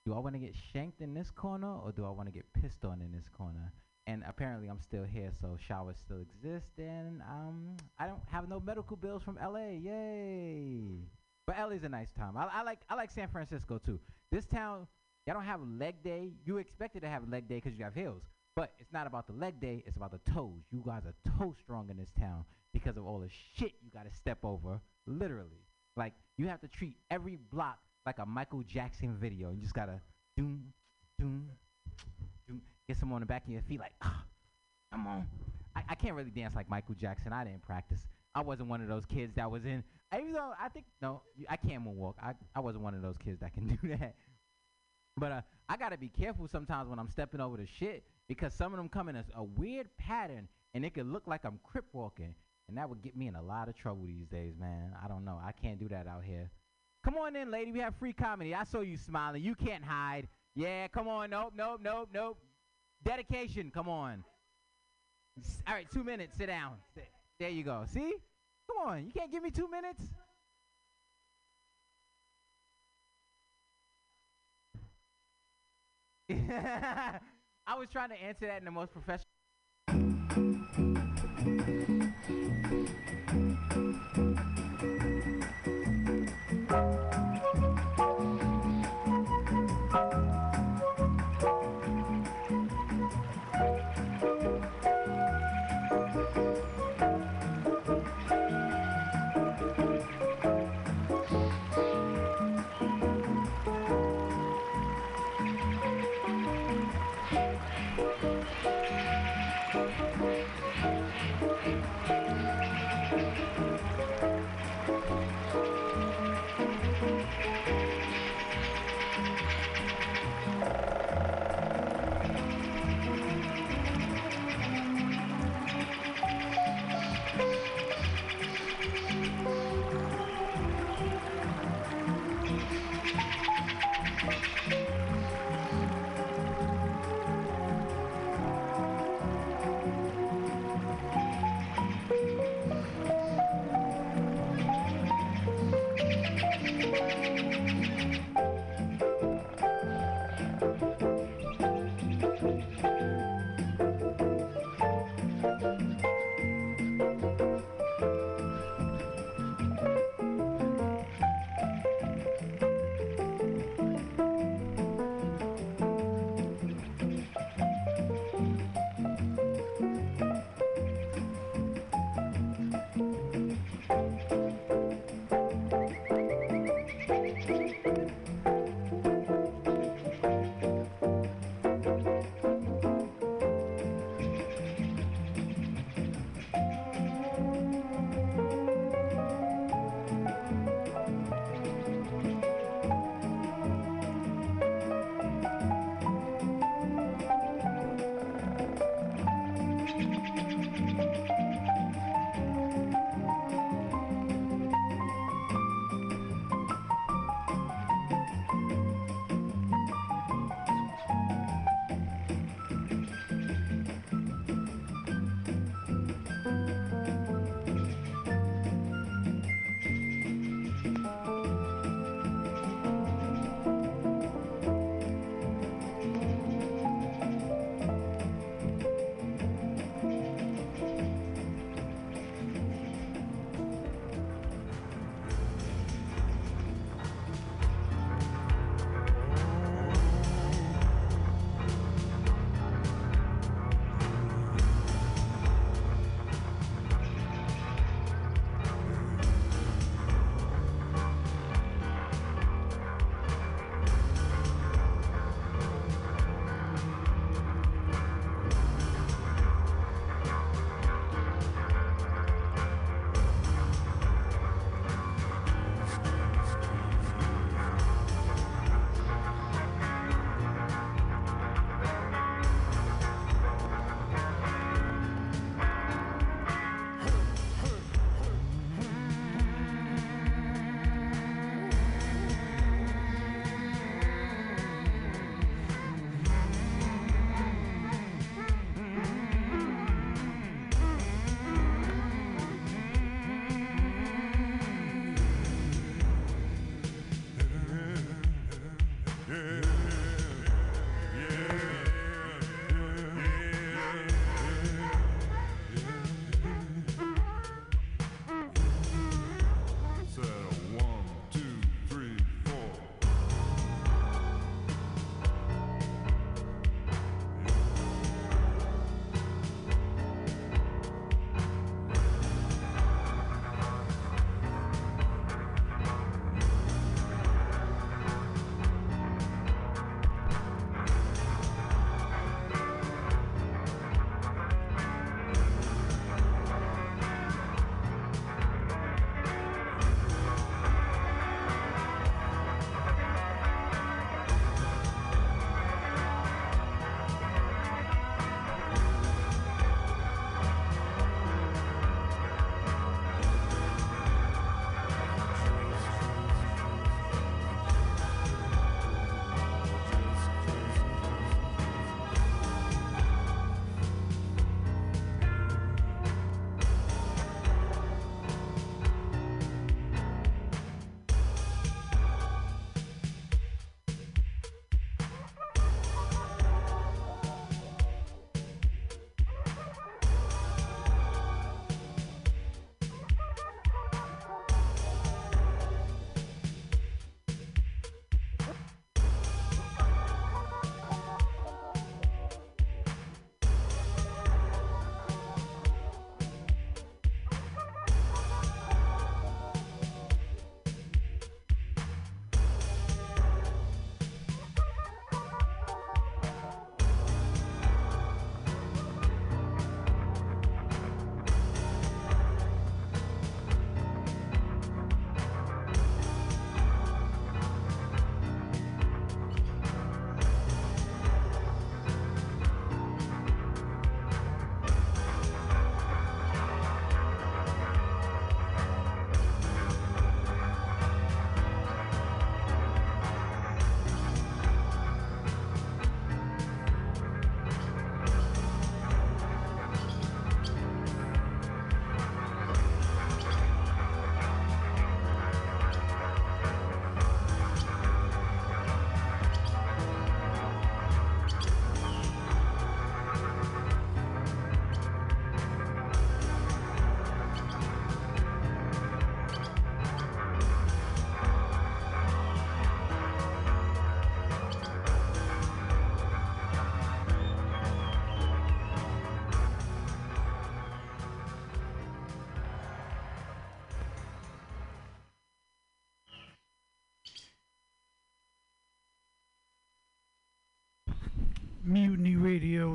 do I want to get shanked in this corner or do I want to get pissed on in this corner? And apparently I'm still here, so showers still exist, and um, I don't have no medical bills from L.A. Yay! but LA's a nice time. I, I like I like San Francisco too. This town, y'all don't have leg day. You expected to have leg day because you have hills, but it's not about the leg day. It's about the toes. You guys are toe strong in this town because of all the shit you got to step over. Literally, like you have to treat every block like a Michael Jackson video. You just gotta doom, doom, doom. Get someone on the back of your feet like, ah, come on. I, I can't really dance like Michael Jackson. I didn't practice. I wasn't one of those kids that was in. Even though I think no, I can't moonwalk. I I wasn't one of those kids that can do that. But uh, I gotta be careful sometimes when I'm stepping over the shit because some of them come in a, a weird pattern and it could look like I'm crip walking, and that would get me in a lot of trouble these days, man. I don't know. I can't do that out here. Come on in, lady. We have free comedy. I saw you smiling. You can't hide. Yeah, come on. Nope, nope, nope, nope. Dedication. Come on. S- All right, two minutes. Sit down. There you go. See? Come on. You can't give me two minutes? I was trying to answer that in the most professional.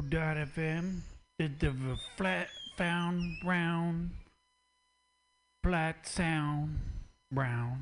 mutinyradio.fm. Did the flat found brown, flat sound brown.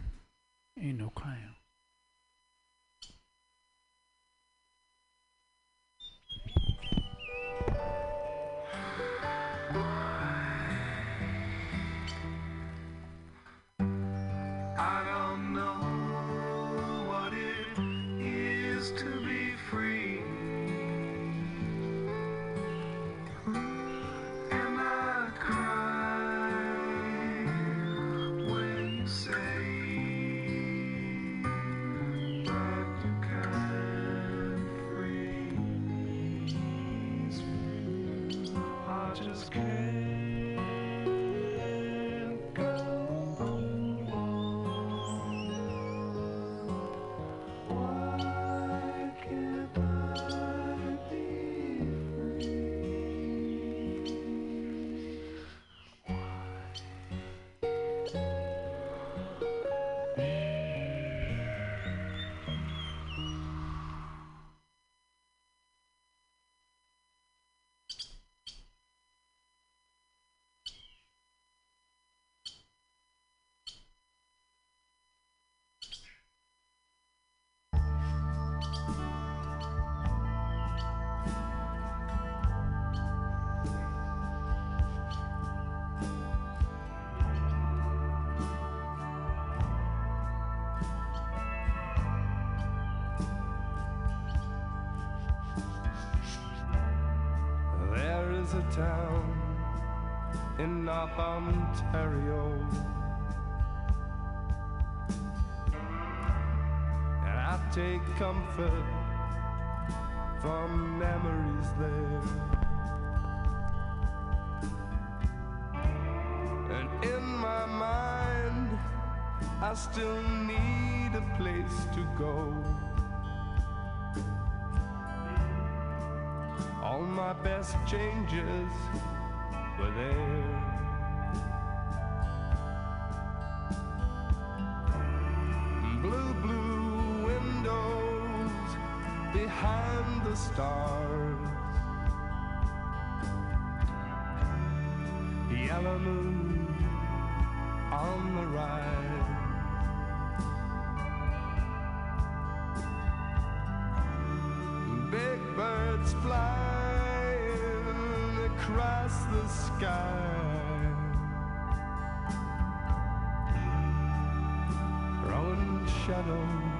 Town in North Ontario. And I take comfort from memories there. And in my mind, I still need a place to go. Best changes were there. Blue, blue windows behind the stars. Yellow moon on the rise. Across the sky. Throwing shadow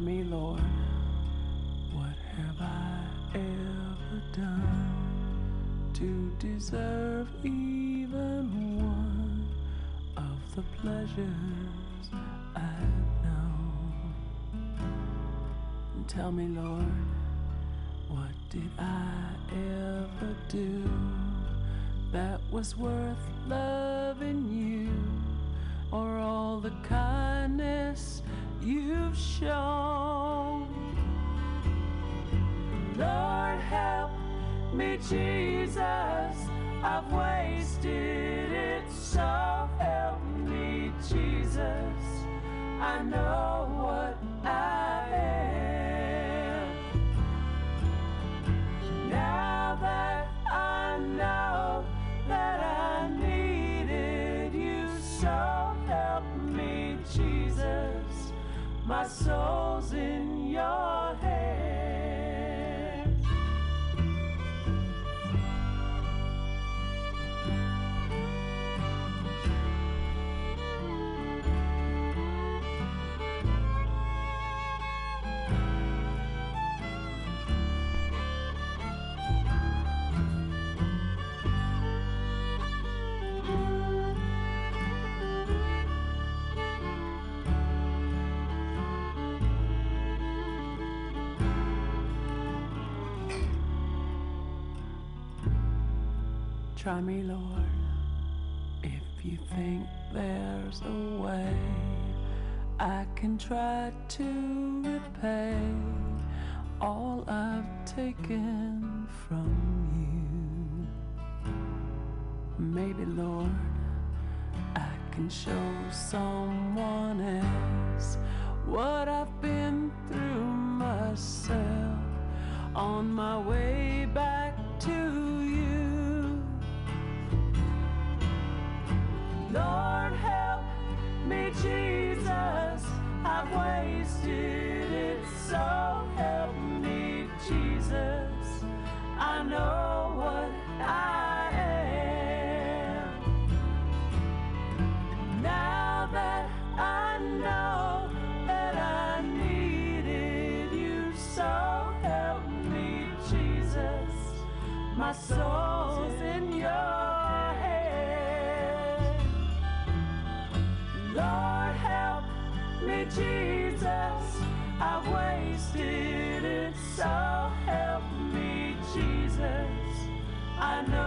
me, Lord? What have I ever done to deserve even one of the pleasures I've known? Tell me, Lord, what did I ever do that was worth loving you? or all the kindness you've shown. Lord, help me, Jesus. I've wasted it, so help me, Jesus. I know what I Try me, Lord, if you think there's a way I can try to repay all I've taken from you. Maybe, Lord, I can show someone else what I've been through myself on my way back to you. Lord, help me, Jesus. I've wasted it, so help me, Jesus. I know what I am. Now that I know that I needed you, so help me, Jesus. My soul's in your Lord, help me, Jesus. I've wasted it, so help me, Jesus. I know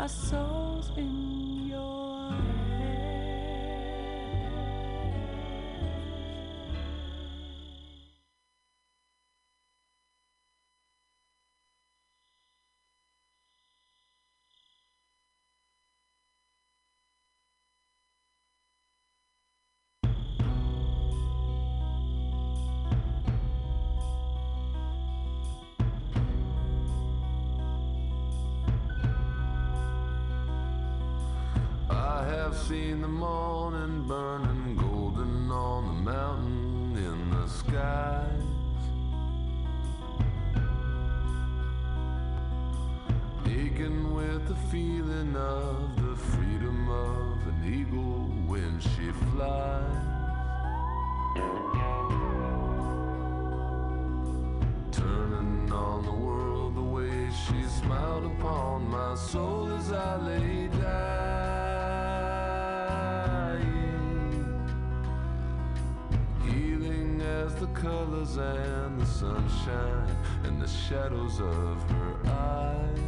my soul's been Oh. shadows of her eyes.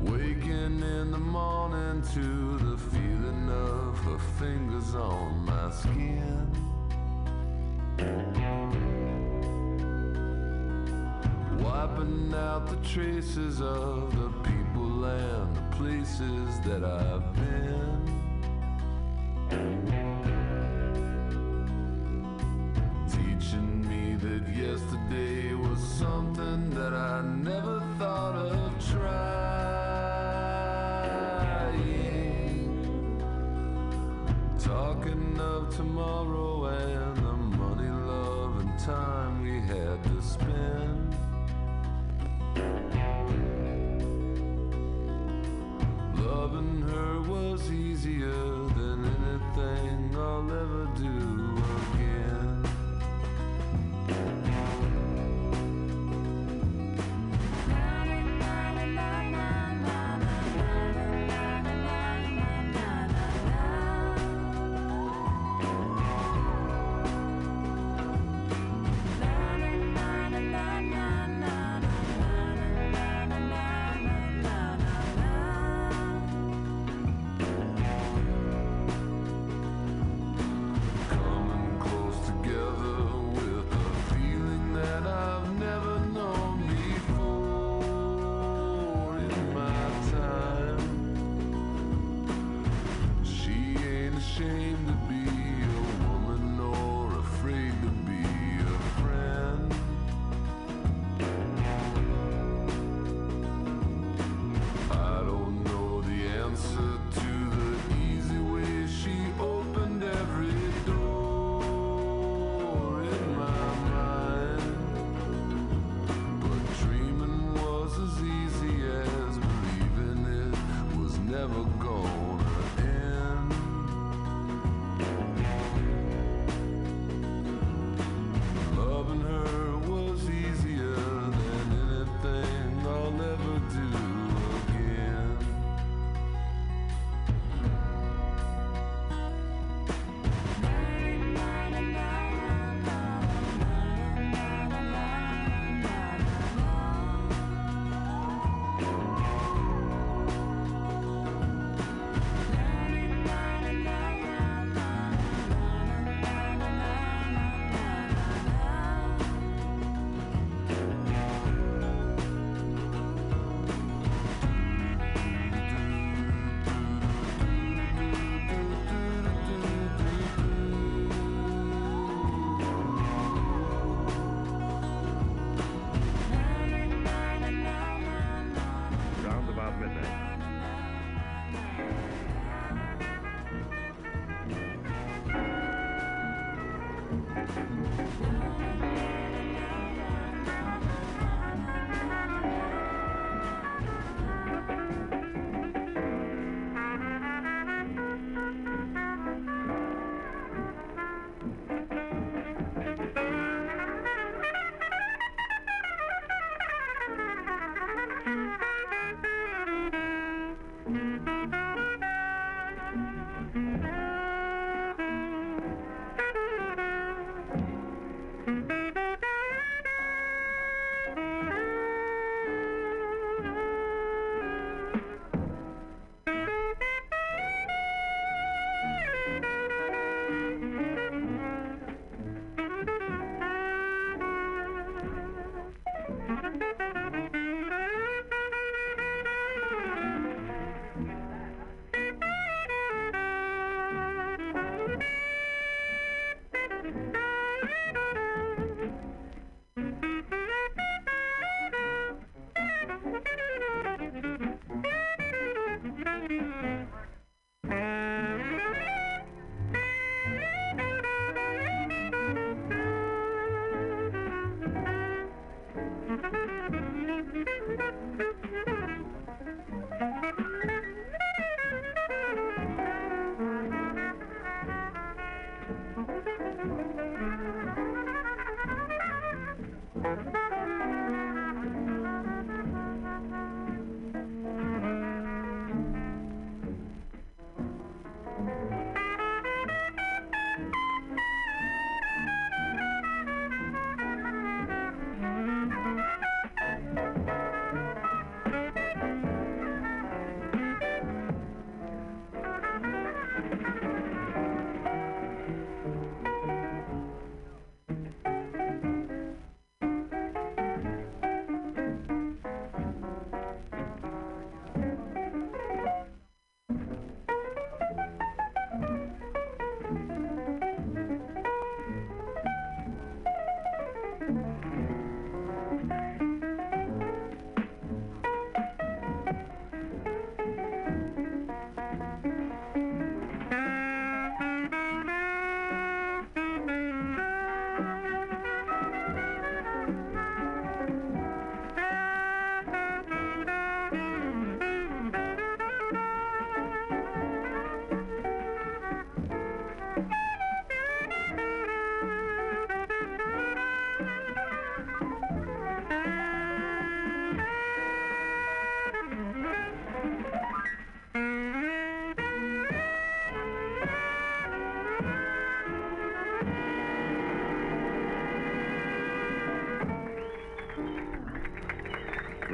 Waking in the morning to the feeling of her fingers on my skin. Wiping out the traces of the people and the places that I've been.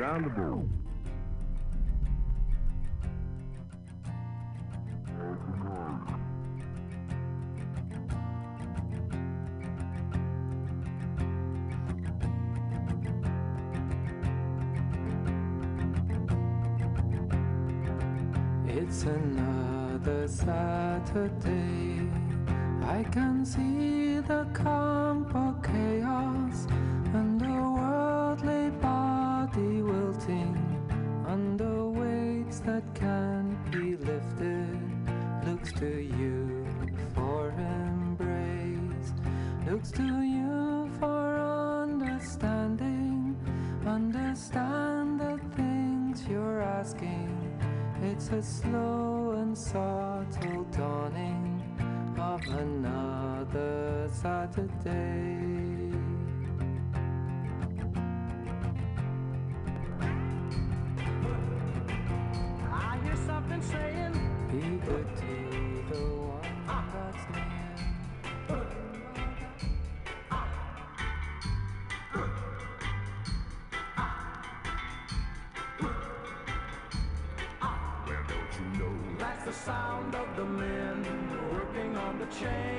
around the board. the slow and subtle dawning of another Saturday. change.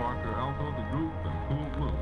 Parker Alto, the group, and Cool Blue.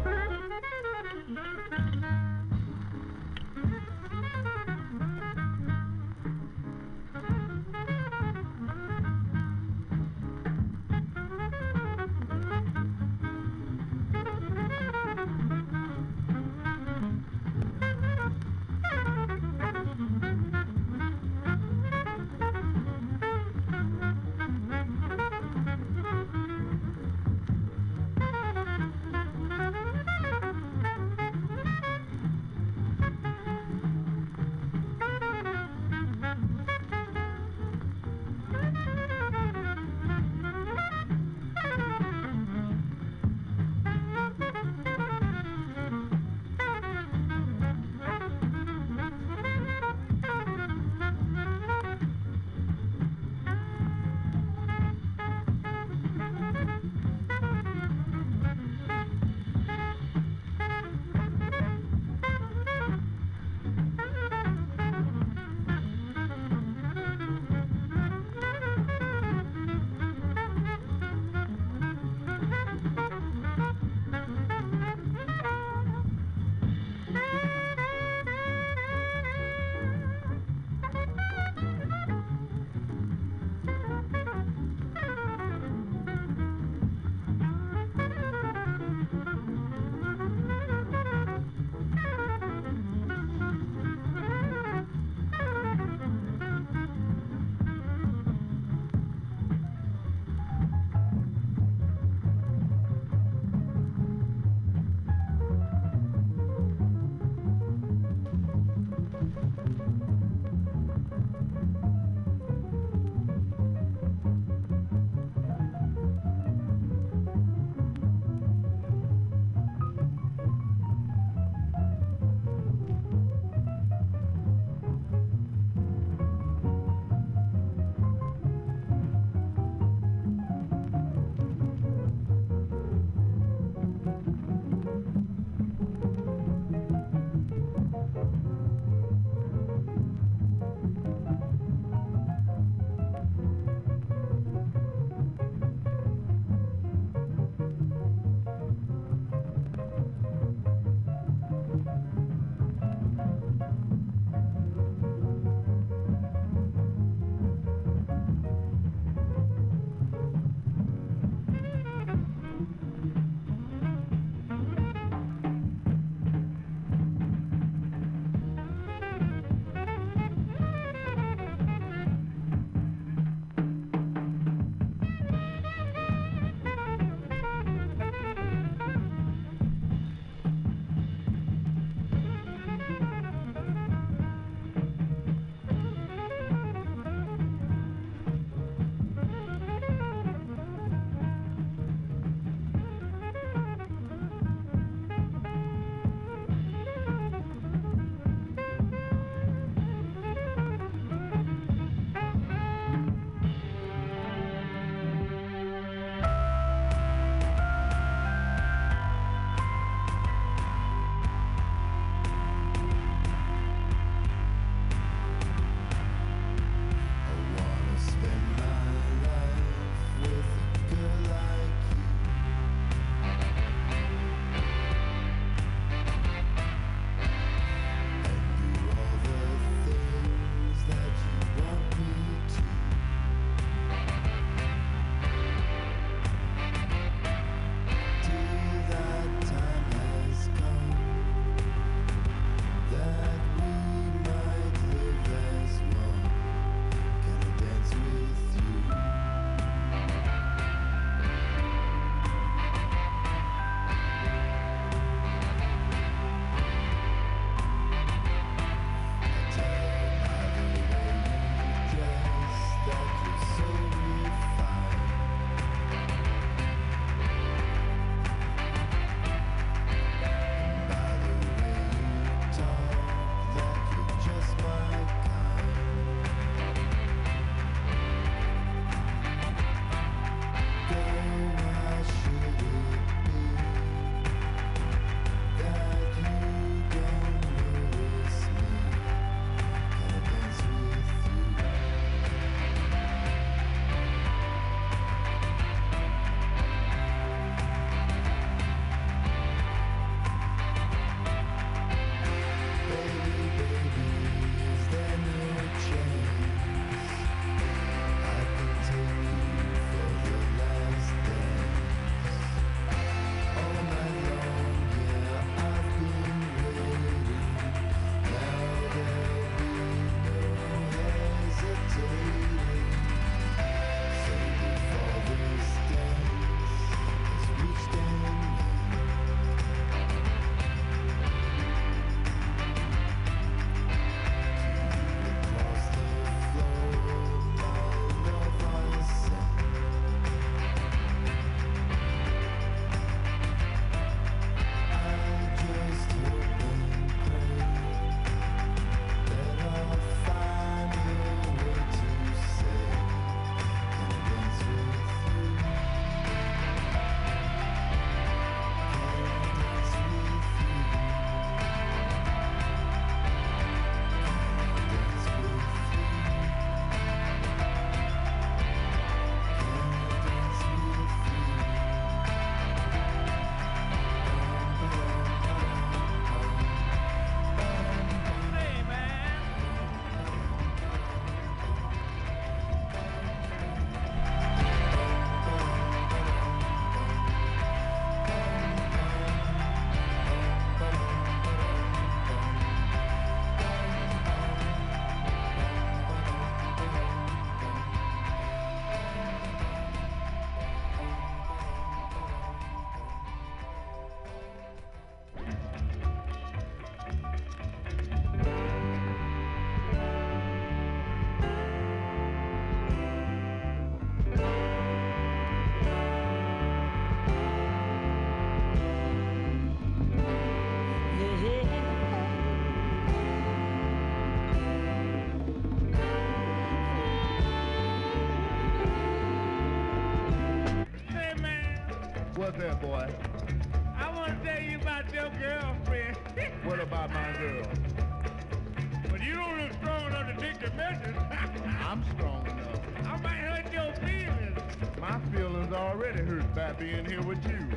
Happy in here with you.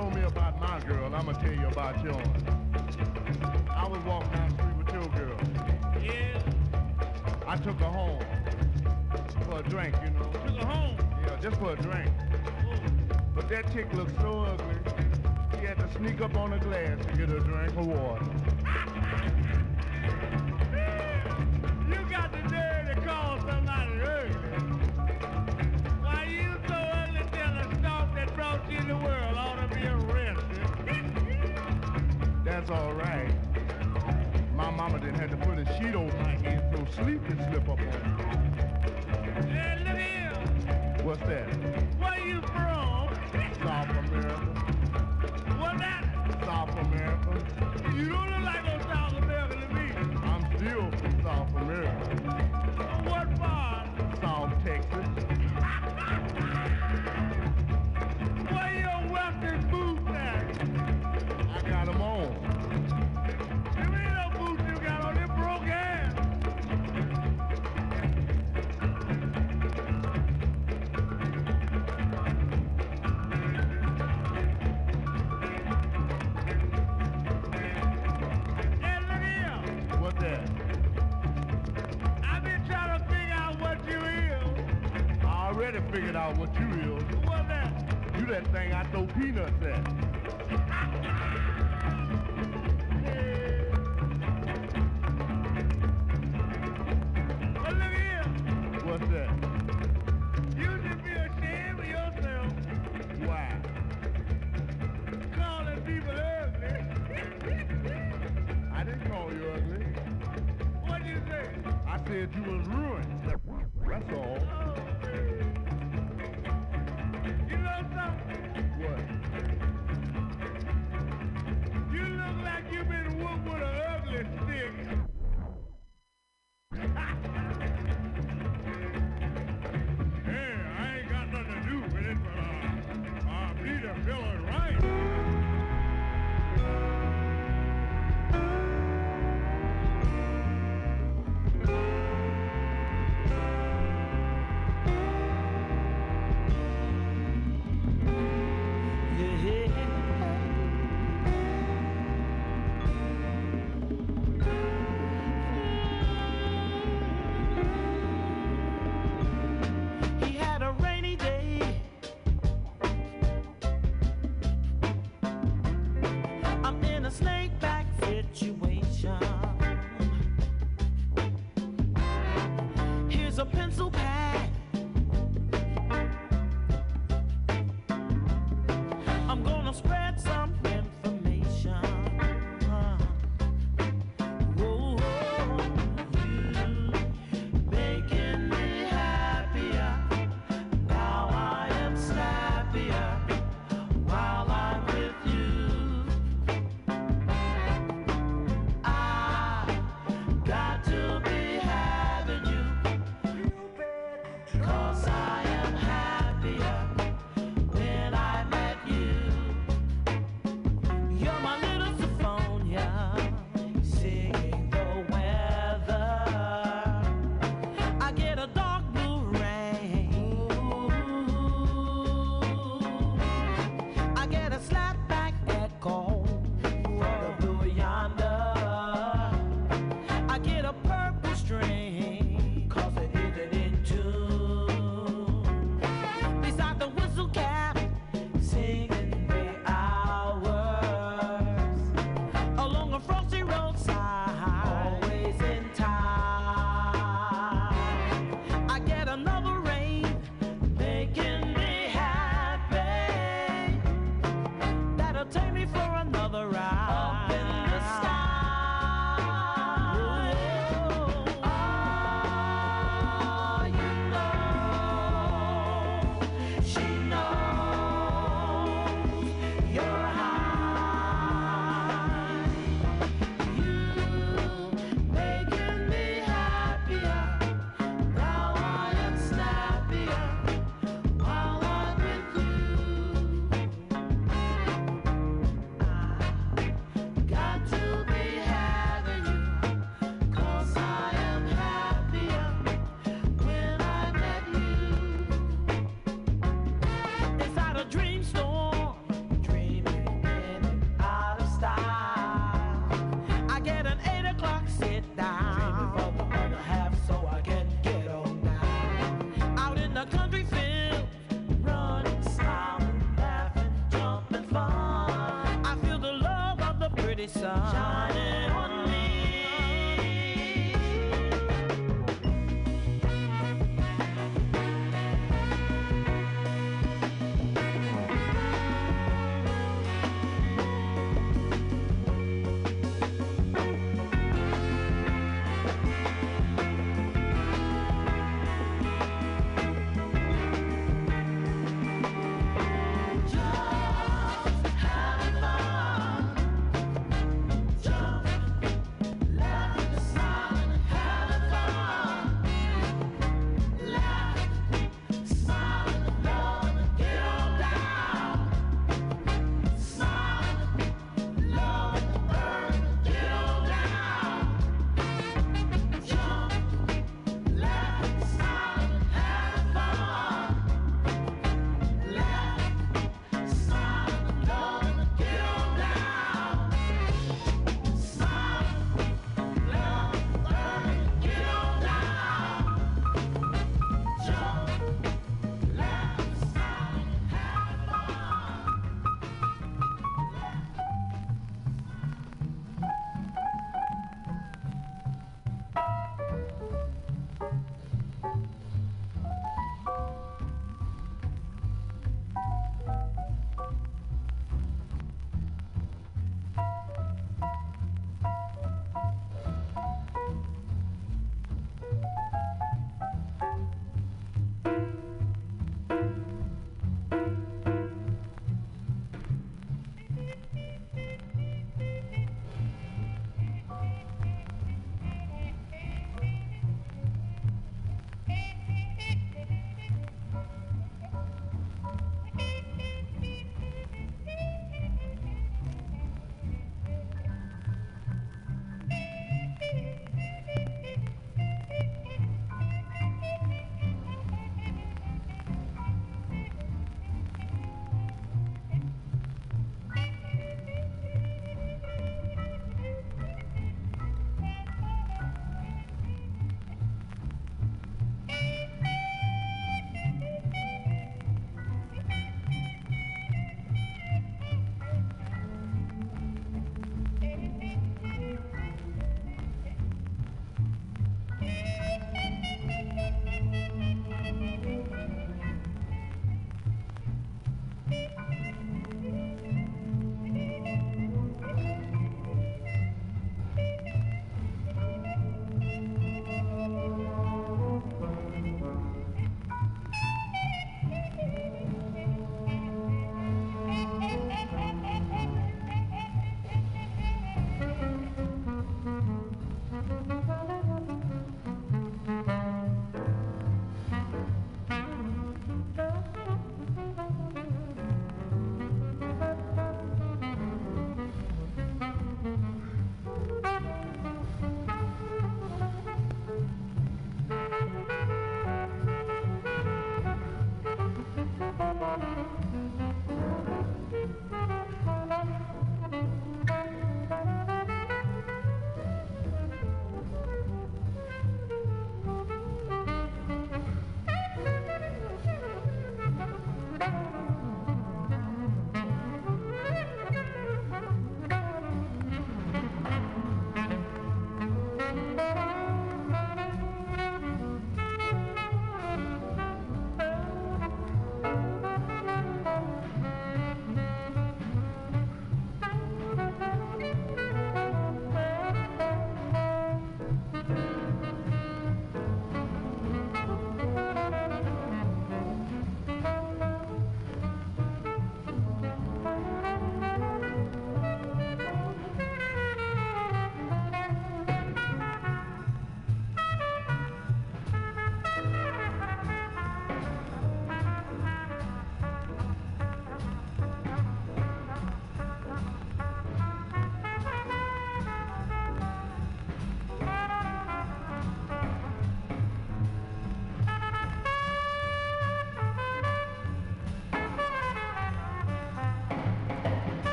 told me about my girl, I'ma tell you about yours. I was walking down the street with your girl. Yeah. I took her home for a drink, you know. Took her home? Yeah, just for a drink. Ooh. But that chick looked so ugly, she had to sneak up on the glass to get a drink of water. that's all right. My mama didn't have to put a sheet over my head so sleep can slip up on me. Hey, look here. What's that? Where you from? peanut then.